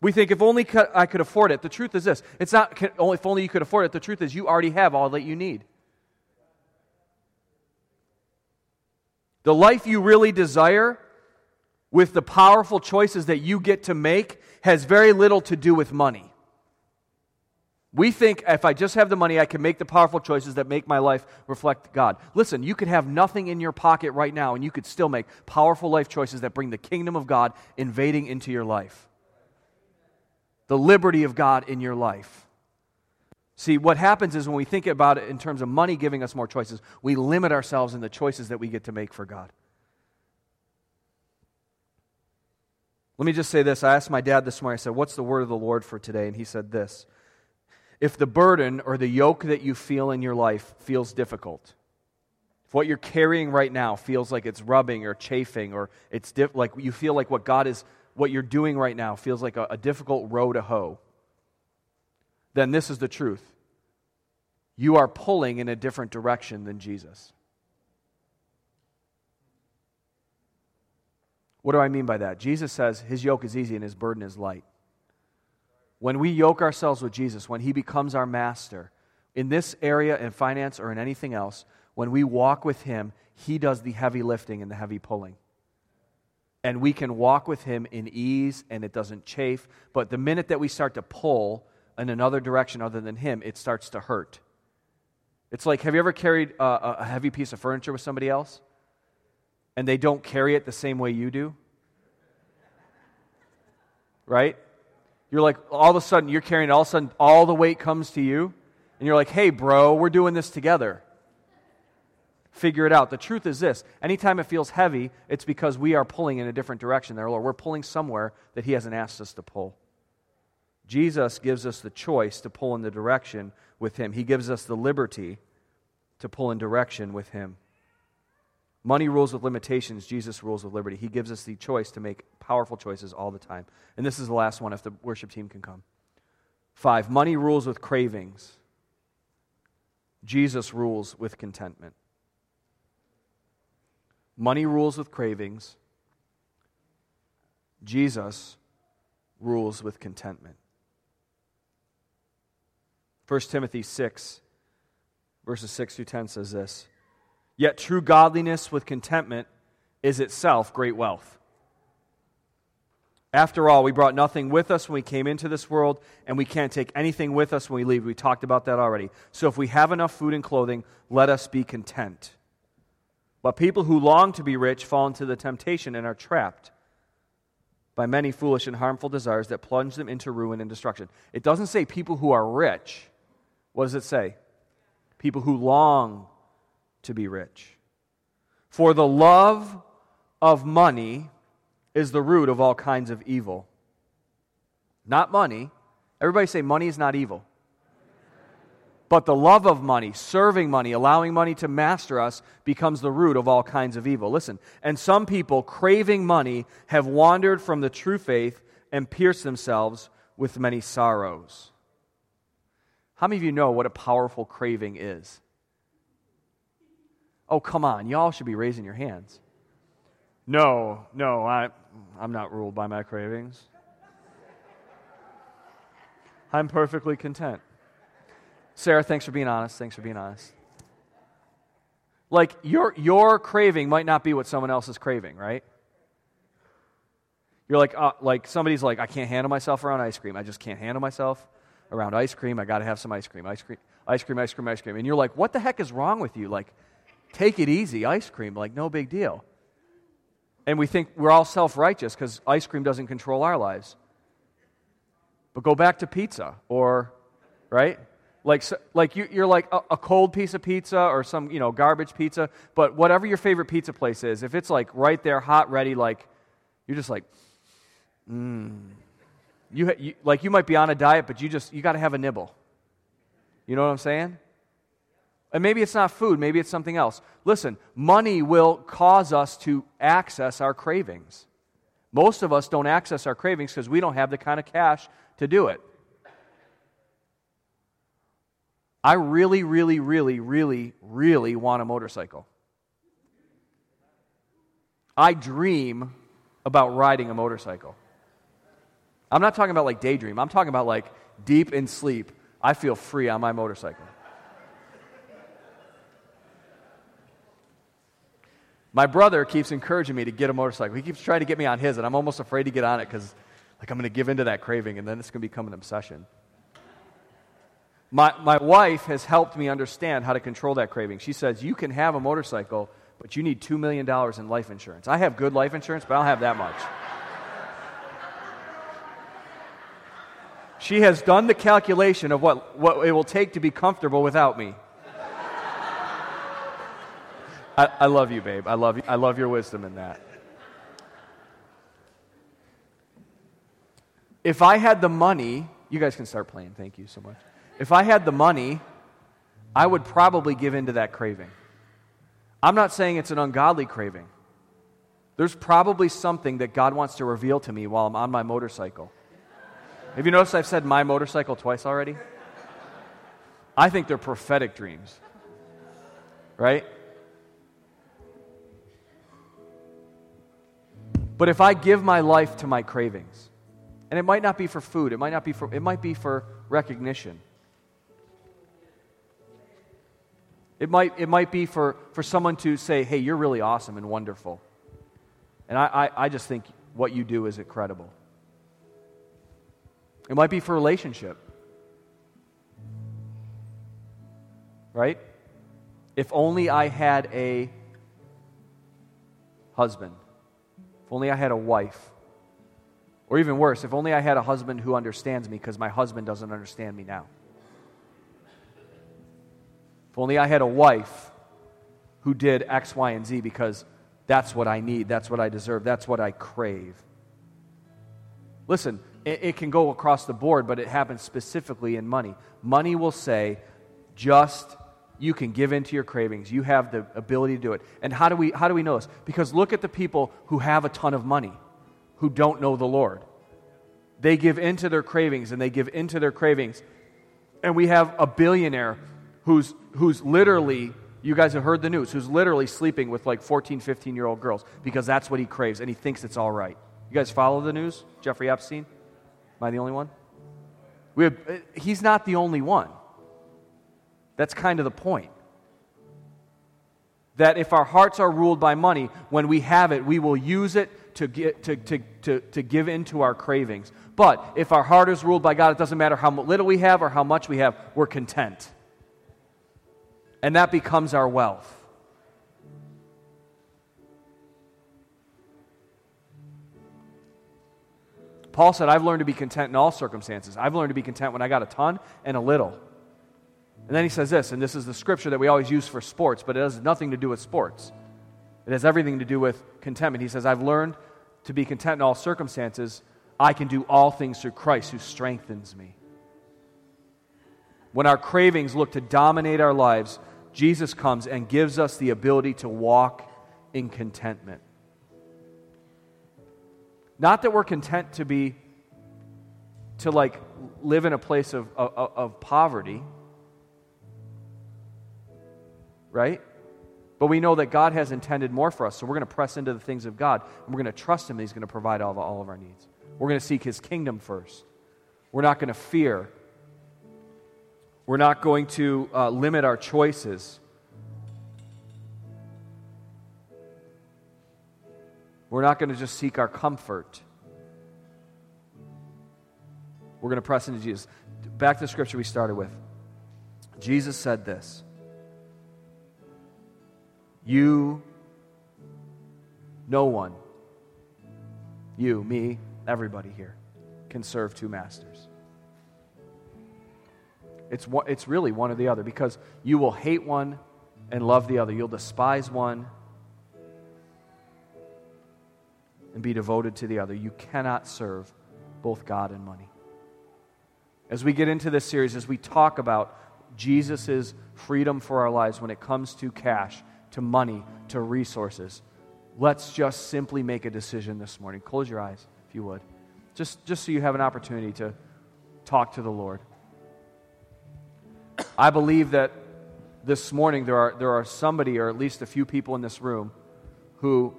We think if only I could afford it. The truth is this it's not if only you could afford it. The truth is you already have all that you need. The life you really desire with the powerful choices that you get to make has very little to do with money. We think if I just have the money, I can make the powerful choices that make my life reflect God. Listen, you could have nothing in your pocket right now, and you could still make powerful life choices that bring the kingdom of God invading into your life. The liberty of God in your life. See, what happens is when we think about it in terms of money giving us more choices, we limit ourselves in the choices that we get to make for God. Let me just say this. I asked my dad this morning, I said, What's the word of the Lord for today? And he said this If the burden or the yoke that you feel in your life feels difficult, if what you're carrying right now feels like it's rubbing or chafing, or it's diff- like you feel like what God is, what you're doing right now feels like a, a difficult row to hoe, then this is the truth. You are pulling in a different direction than Jesus. What do I mean by that? Jesus says his yoke is easy and his burden is light. When we yoke ourselves with Jesus, when he becomes our master, in this area, in finance or in anything else, when we walk with him, he does the heavy lifting and the heavy pulling. And we can walk with him in ease and it doesn't chafe. But the minute that we start to pull in another direction other than him, it starts to hurt. It's like have you ever carried a, a heavy piece of furniture with somebody else? And they don't carry it the same way you do? Right? You're like, all of a sudden, you're carrying it, all of a sudden, all the weight comes to you, and you're like, hey, bro, we're doing this together. Figure it out. The truth is this anytime it feels heavy, it's because we are pulling in a different direction there, Lord. We're pulling somewhere that He hasn't asked us to pull. Jesus gives us the choice to pull in the direction with Him, He gives us the liberty to pull in direction with Him. Money rules with limitations, Jesus rules with liberty. He gives us the choice to make powerful choices all the time. And this is the last one if the worship team can come. Five, money rules with cravings. Jesus rules with contentment. Money rules with cravings. Jesus rules with contentment. 1 Timothy 6, verses 6 through 10 says this Yet true godliness with contentment is itself great wealth. After all, we brought nothing with us when we came into this world, and we can't take anything with us when we leave. We talked about that already. So if we have enough food and clothing, let us be content. But people who long to be rich fall into the temptation and are trapped by many foolish and harmful desires that plunge them into ruin and destruction. It doesn't say people who are rich. What does it say? People who long to be rich. For the love of money is the root of all kinds of evil. Not money. Everybody say money is not evil. But the love of money, serving money, allowing money to master us, becomes the root of all kinds of evil. Listen, and some people, craving money, have wandered from the true faith and pierced themselves with many sorrows. How many of you know what a powerful craving is? Oh, come on. Y'all should be raising your hands. No, no, I, I'm not ruled by my cravings. I'm perfectly content. Sarah, thanks for being honest. Thanks for being honest. Like, your, your craving might not be what someone else is craving, right? You're like, uh, like somebody's like, I can't handle myself around ice cream. I just can't handle myself around ice cream. I got to have some ice cream, ice cream, ice cream, ice cream, ice cream. And you're like, what the heck is wrong with you? Like, take it easy, ice cream, like, no big deal and we think we're all self righteous because ice cream doesn't control our lives. But go back to pizza, or, right? Like, like you, are like a, a, cold piece of pizza or some, you know, garbage pizza, but whatever your favorite pizza place is, if it's like right there, hot, ready, like, you're just like, mmm. You, you, like you might be on a diet, but you just, you got to have a nibble. You know what I'm saying? And maybe it's not food, maybe it's something else. Listen, money will cause us to access our cravings. Most of us don't access our cravings because we don't have the kind of cash to do it. I really, really, really, really, really want a motorcycle. I dream about riding a motorcycle. I'm not talking about like daydream, I'm talking about like deep in sleep. I feel free on my motorcycle. My brother keeps encouraging me to get a motorcycle. He keeps trying to get me on his, and I'm almost afraid to get on it because, like, I'm going to give into that craving, and then it's going to become an obsession. My, my wife has helped me understand how to control that craving. She says, You can have a motorcycle, but you need $2 million in life insurance. I have good life insurance, but I don't have that much. she has done the calculation of what, what it will take to be comfortable without me. I, I love you, babe. I love you. I love your wisdom in that. If I had the money, you guys can start playing. Thank you so much. If I had the money, I would probably give in to that craving. I'm not saying it's an ungodly craving. There's probably something that God wants to reveal to me while I'm on my motorcycle. Have you noticed I've said my motorcycle twice already? I think they're prophetic dreams. Right? But if I give my life to my cravings, and it might not be for food, it might not be for it might be for recognition. It might, it might be for, for someone to say, hey, you're really awesome and wonderful. And I, I, I just think what you do is incredible. It might be for relationship. Right? If only I had a husband if only I had a wife. Or even worse, if only I had a husband who understands me because my husband doesn't understand me now. If only I had a wife who did X, Y, and Z because that's what I need, that's what I deserve, that's what I crave. Listen, it, it, can go across the board, but it happens specifically in money. Money will say, just you can give into your cravings. You have the ability to do it. And how do we, how do we know this? Because look at the people who have a ton of money, who don't know the Lord. They give into their cravings and they give into their cravings. And we have a billionaire who's, who's literally, you guys have heard the news, who's literally sleeping with like 14, 15 year old girls because that's what he craves and he thinks it's all right. You guys follow the news? Jeffrey Epstein? Am I the only one? We have, uh, he's not the only one. That's kind of the point. That if our hearts are ruled by money, when we have it, we will use it to, get, to, to, to, to give into our cravings. But if our heart is ruled by God, it doesn't matter how little we have or how much we have, we're content. And that becomes our wealth. Paul said, I've learned to be content in all circumstances. I've learned to be content when I got a ton and a little. And then he says this, and this is the scripture that we always use for sports, but it has nothing to do with sports. It has everything to do with contentment. He says, I've learned to be content in all circumstances. I can do all things through Christ who strengthens me. When our cravings look to dominate our lives, Jesus comes and gives us the ability to walk in contentment. Not that we're content to be, to like live in a place of, of, of poverty, right? But we know that God has intended more for us, so we're going to press into the things of God, and we're going to trust Him that He's going to provide all of, all of our needs. We're going to seek His kingdom first. We're not going to fear. We're not going to uh, limit our choices. We're not going to just seek our comfort. We're going to press into Jesus. Back to the scripture we started with. Jesus said this You, no one, you, me, everybody here, can serve two masters. It's, it's really one or the other because you will hate one and love the other. You'll despise one and be devoted to the other. You cannot serve both God and money. As we get into this series, as we talk about Jesus' freedom for our lives when it comes to cash, to money, to resources, let's just simply make a decision this morning. Close your eyes, if you would, just, just so you have an opportunity to talk to the Lord. I believe that this morning there are, there are somebody, or at least a few people in this room, who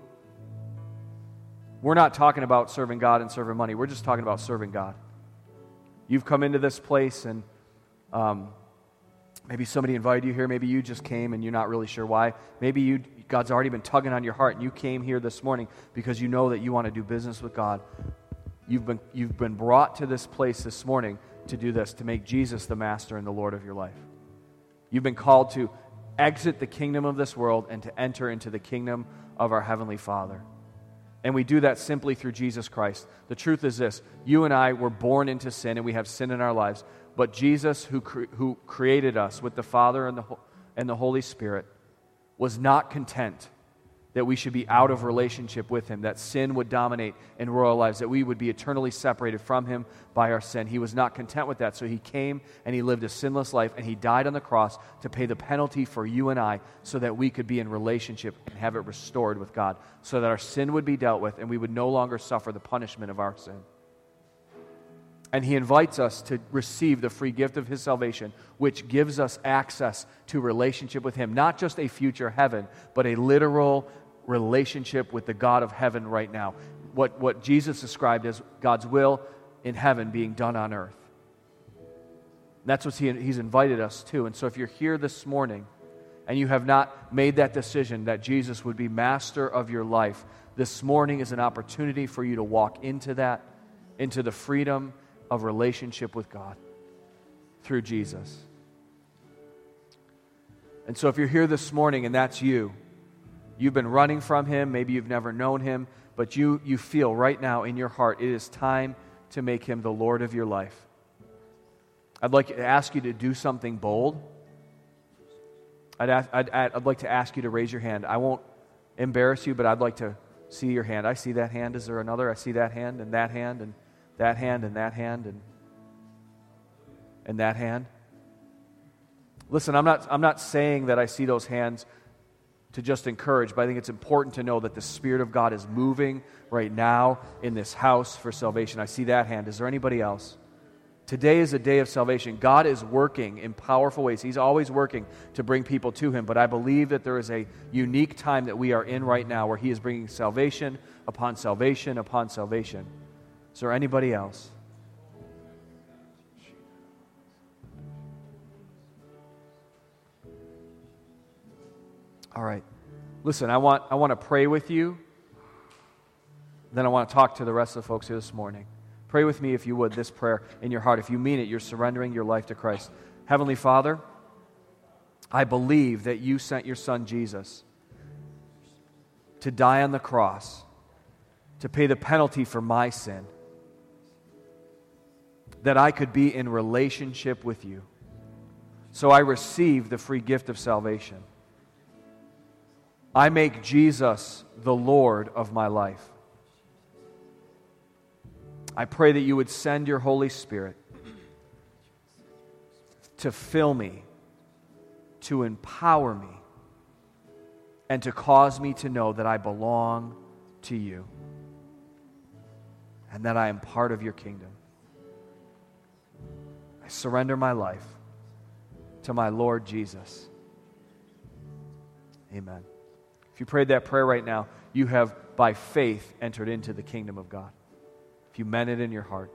we're not talking about serving God and serving money. We're just talking about serving God. You've come into this place and um, maybe somebody invited you here. Maybe you just came and you're not really sure why. Maybe you, God's already been tugging on your heart and you came here this morning because you know that you want to do business with God. You've been, you've been brought to this place this morning to do this, to make Jesus the master and the Lord of your life. You've been called to exit the kingdom of this world and to enter into the kingdom of our Heavenly Father. And we do that simply through Jesus Christ. The truth is this you and I were born into sin and we have sin in our lives. But Jesus, who, cre- who created us with the Father and the, and the Holy Spirit, was not content that we should be out of relationship with him, that sin would dominate in our lives, that we would be eternally separated from him by our sin. He was not content with that, so he came and he lived a sinless life and he died on the cross to pay the penalty for you and I so that we could be in relationship and have it restored with God, so that our sin would be dealt with and we would no longer suffer the punishment of our sin. And he invites us to receive the free gift of his salvation, which gives us access to relationship with him. Not just a future heaven, but a literal relationship with the God of heaven right now. What, what Jesus described as God's will in heaven being done on earth. And that's what he, he's invited us to. And so if you're here this morning and you have not made that decision that Jesus would be master of your life, this morning is an opportunity for you to walk into that, into the freedom of relationship with God through Jesus. And so if you're here this morning and that's you, You've been running from him. Maybe you've never known him, but you, you feel right now in your heart it is time to make him the Lord of your life. I'd like to ask you to do something bold. I'd, ask, I'd, I'd like to ask you to raise your hand. I won't embarrass you, but I'd like to see your hand. I see that hand. Is there another? I see that hand and that hand and that hand and that hand and, and that hand. Listen, I'm not, I'm not saying that I see those hands to just encourage, but I think it's important to know that the Spirit of God is moving right now in this house for salvation. I see that hand. Is there anybody else? Today is a day of salvation. God is working in powerful ways. He's always working to bring people to Him, but I believe that there is a unique time that we are in right now where He is bringing salvation upon salvation upon salvation. Is there anybody else? All right. Listen, I want, I want to pray with you. Then I want to talk to the rest of the folks here this morning. Pray with me, if you would, this prayer in your heart. If you mean it, you're surrendering your life to Christ. Heavenly Father, I believe that you sent your son Jesus to die on the cross, to pay the penalty for my sin, that I could be in relationship with you. So I receive the free gift of salvation. I make Jesus the Lord of my life. I pray that you would send your Holy Spirit to fill me, to empower me, and to cause me to know that I belong to you and that I am part of your kingdom. I surrender my life to my Lord Jesus. Amen. If you prayed that prayer right now, you have, by faith, entered into the kingdom of God. If you meant it in your heart.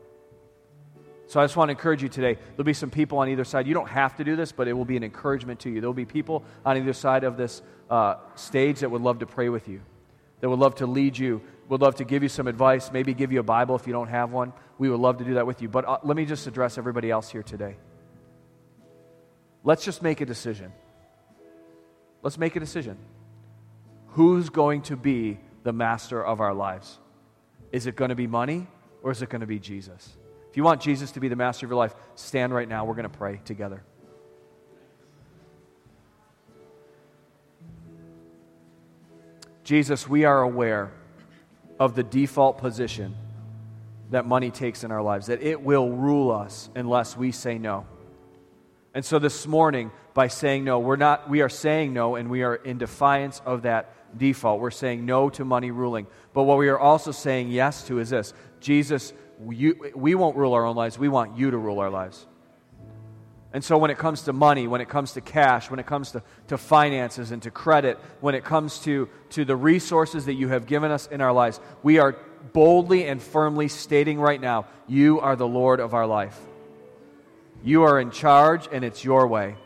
So I just want to encourage you today. There'll be some people on either side. You don't have to do this, but it will be an encouragement to you. There'll be people on either side of this uh, stage that would love to pray with you, that would love to lead you, would love to give you some advice, maybe give you a Bible if you don't have one. We would love to do that with you. But uh, let me just address everybody else here today. Let's just make a decision. Let's make a decision who's going to be the master of our lives? Is it going to be money or is it going to be Jesus? If you want Jesus to be the master of your life, stand right now. We're going to pray together. Jesus, we are aware of the default position that money takes in our lives, that it will rule us unless we say no. And so this morning, by saying no, we're not, we are saying no, and we are in defiance of that default. We're saying no to money ruling. But what we are also saying yes to is this Jesus, you, we won't rule our own lives. We want you to rule our lives. And so, when it comes to money, when it comes to cash, when it comes to, to finances and to credit, when it comes to, to the resources that you have given us in our lives, we are boldly and firmly stating right now, You are the Lord of our life. You are in charge, and it's your way.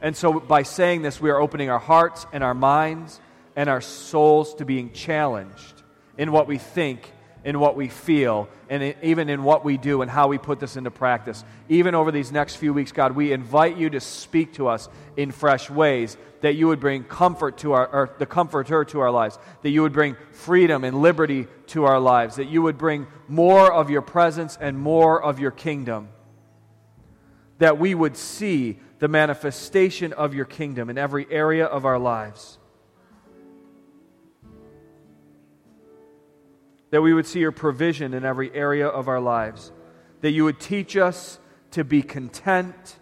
And so, by saying this, we are opening our hearts and our minds and our souls to being challenged in what we think, in what we feel, and even in what we do and how we put this into practice. Even over these next few weeks, God, we invite you to speak to us in fresh ways, that you would bring comfort to our, or the comforter to our lives, that you would bring freedom and liberty to our lives, that you would bring more of your presence and more of your kingdom, that we would see the manifestation of your kingdom in every area of our lives. That we would see your provision in every area of our lives, that you would teach us to be content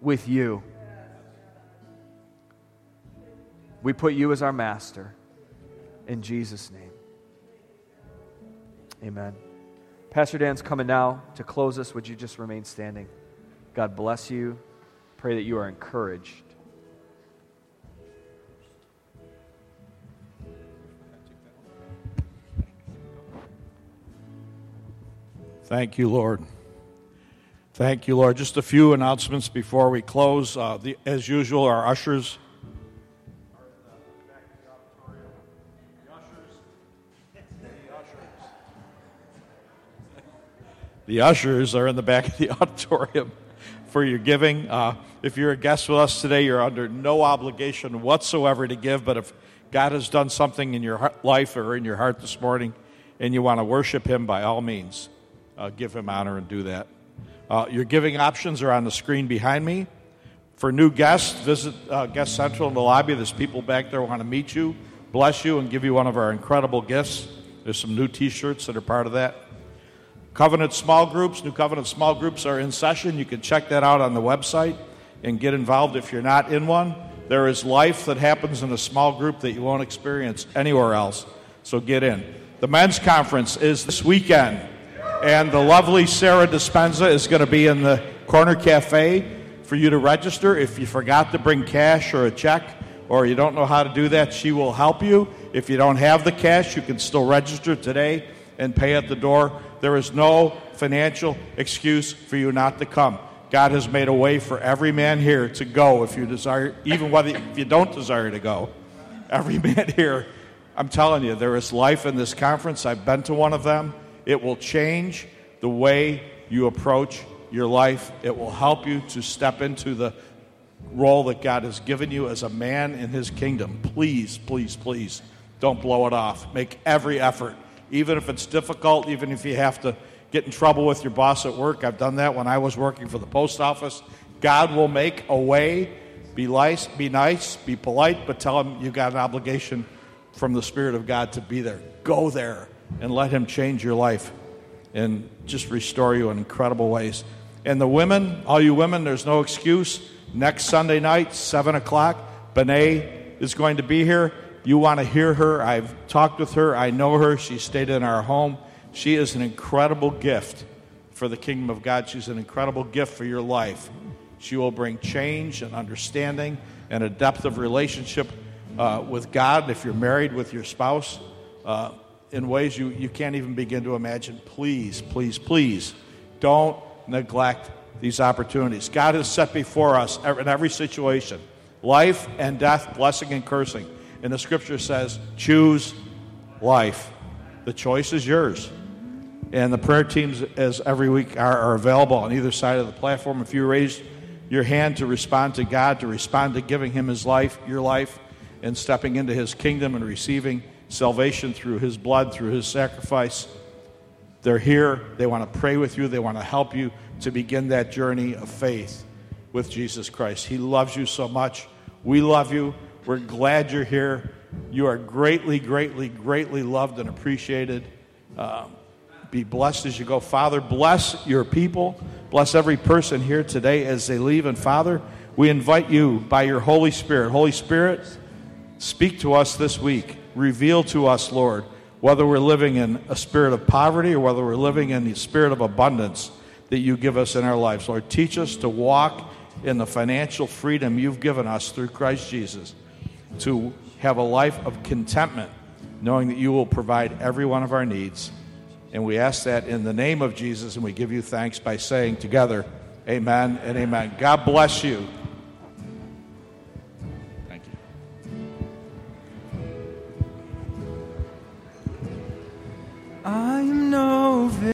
with you. We put you as our master. In Jesus' name. Amen. Pastor Dan's coming now to close us. Would you just remain standing? God bless you. Pray that you are encouraged. Thank you, Lord. Thank you, Lord. Just a few announcements before we close. Uh, the, as usual, our ushers. The ushers are in the back of the (laughs) auditorium for your giving. Uh, if you're a guest with us today, you're under no obligation whatsoever to give. But if God has done something in your life or in your heart this morning and you want to worship Him, by all means, uh, give him honor and do that. Uh, your giving options are on the screen behind me. For new guests, visit uh, Guest Central in the lobby. There's people back there who want to meet you, bless you, and give you one of our incredible gifts. There's some new t shirts that are part of that. Covenant small groups, new Covenant small groups are in session. You can check that out on the website and get involved if you're not in one. There is life that happens in a small group that you won't experience anywhere else. So get in. The men's conference is this weekend, and the lovely Sarah Dispenza is going to be in the Corner Cafe for you to register. If you forgot to bring cash or a check, or you don't know how to do that, she will help you. If you don't have the cash, you can still register today and pay at the door. There is no financial excuse for you not to come. God has made a way for every man here to go if you desire, even whether if you don't desire to go. Every (laughs) man here, I'm telling you, there is life in this conference. I've been to one of them. It will change the way you approach your life. It will help you to step into the role that God has given you as a man in His kingdom. Please, please, please don't blow it off. Make every effort, even if it's difficult, even if you have to get in trouble with your boss at work. I've done that when I was working for the post office. God will make a way. Be nice, be nice, be polite, but tell him you've got an obligation from the Spirit of God to be there. Go there and let him change your life and just restore you in incredible ways. And the women, all you women, there's no excuse. Next Sunday night, 7 o'clock, Benet is going to be here. You want to hear her. I've talked with her. I know her. She stayed in our home. She is an incredible gift for the kingdom of God. She's an incredible gift for your life. She will bring change and understanding and a depth of relationship uh, with God if you're married with your spouse uh, in ways you, you can't even begin to imagine. Please, please, please don't neglect these opportunities. God has set before us in every situation life and death, blessing and cursing. And the scripture says, choose life. The choice is yours. And the prayer teams, as every week, are, are available on either side of the platform. If you raise your hand to respond to God, to respond to giving Him His life, your life, and stepping into His kingdom and receiving salvation through His blood, through His sacrifice, they're here. They want to pray with you. They want to help you to begin that journey of faith with Jesus Christ. He loves you so much. We love you. We're glad you're here. You are greatly, greatly, greatly loved and appreciated. Um, be blessed as you go. Father, bless your people. Bless every person here today as they leave. And Father, we invite you by your Holy Spirit. Holy Spirit, speak to us this week. Reveal to us, Lord, whether we're living in a spirit of poverty or whether we're living in the spirit of abundance that you give us in our lives. Lord, teach us to walk in the financial freedom you've given us through Christ Jesus, to have a life of contentment, knowing that you will provide every one of our needs. And we ask that in the name of Jesus, and we give you thanks by saying together, Amen and amen. God bless you. I am no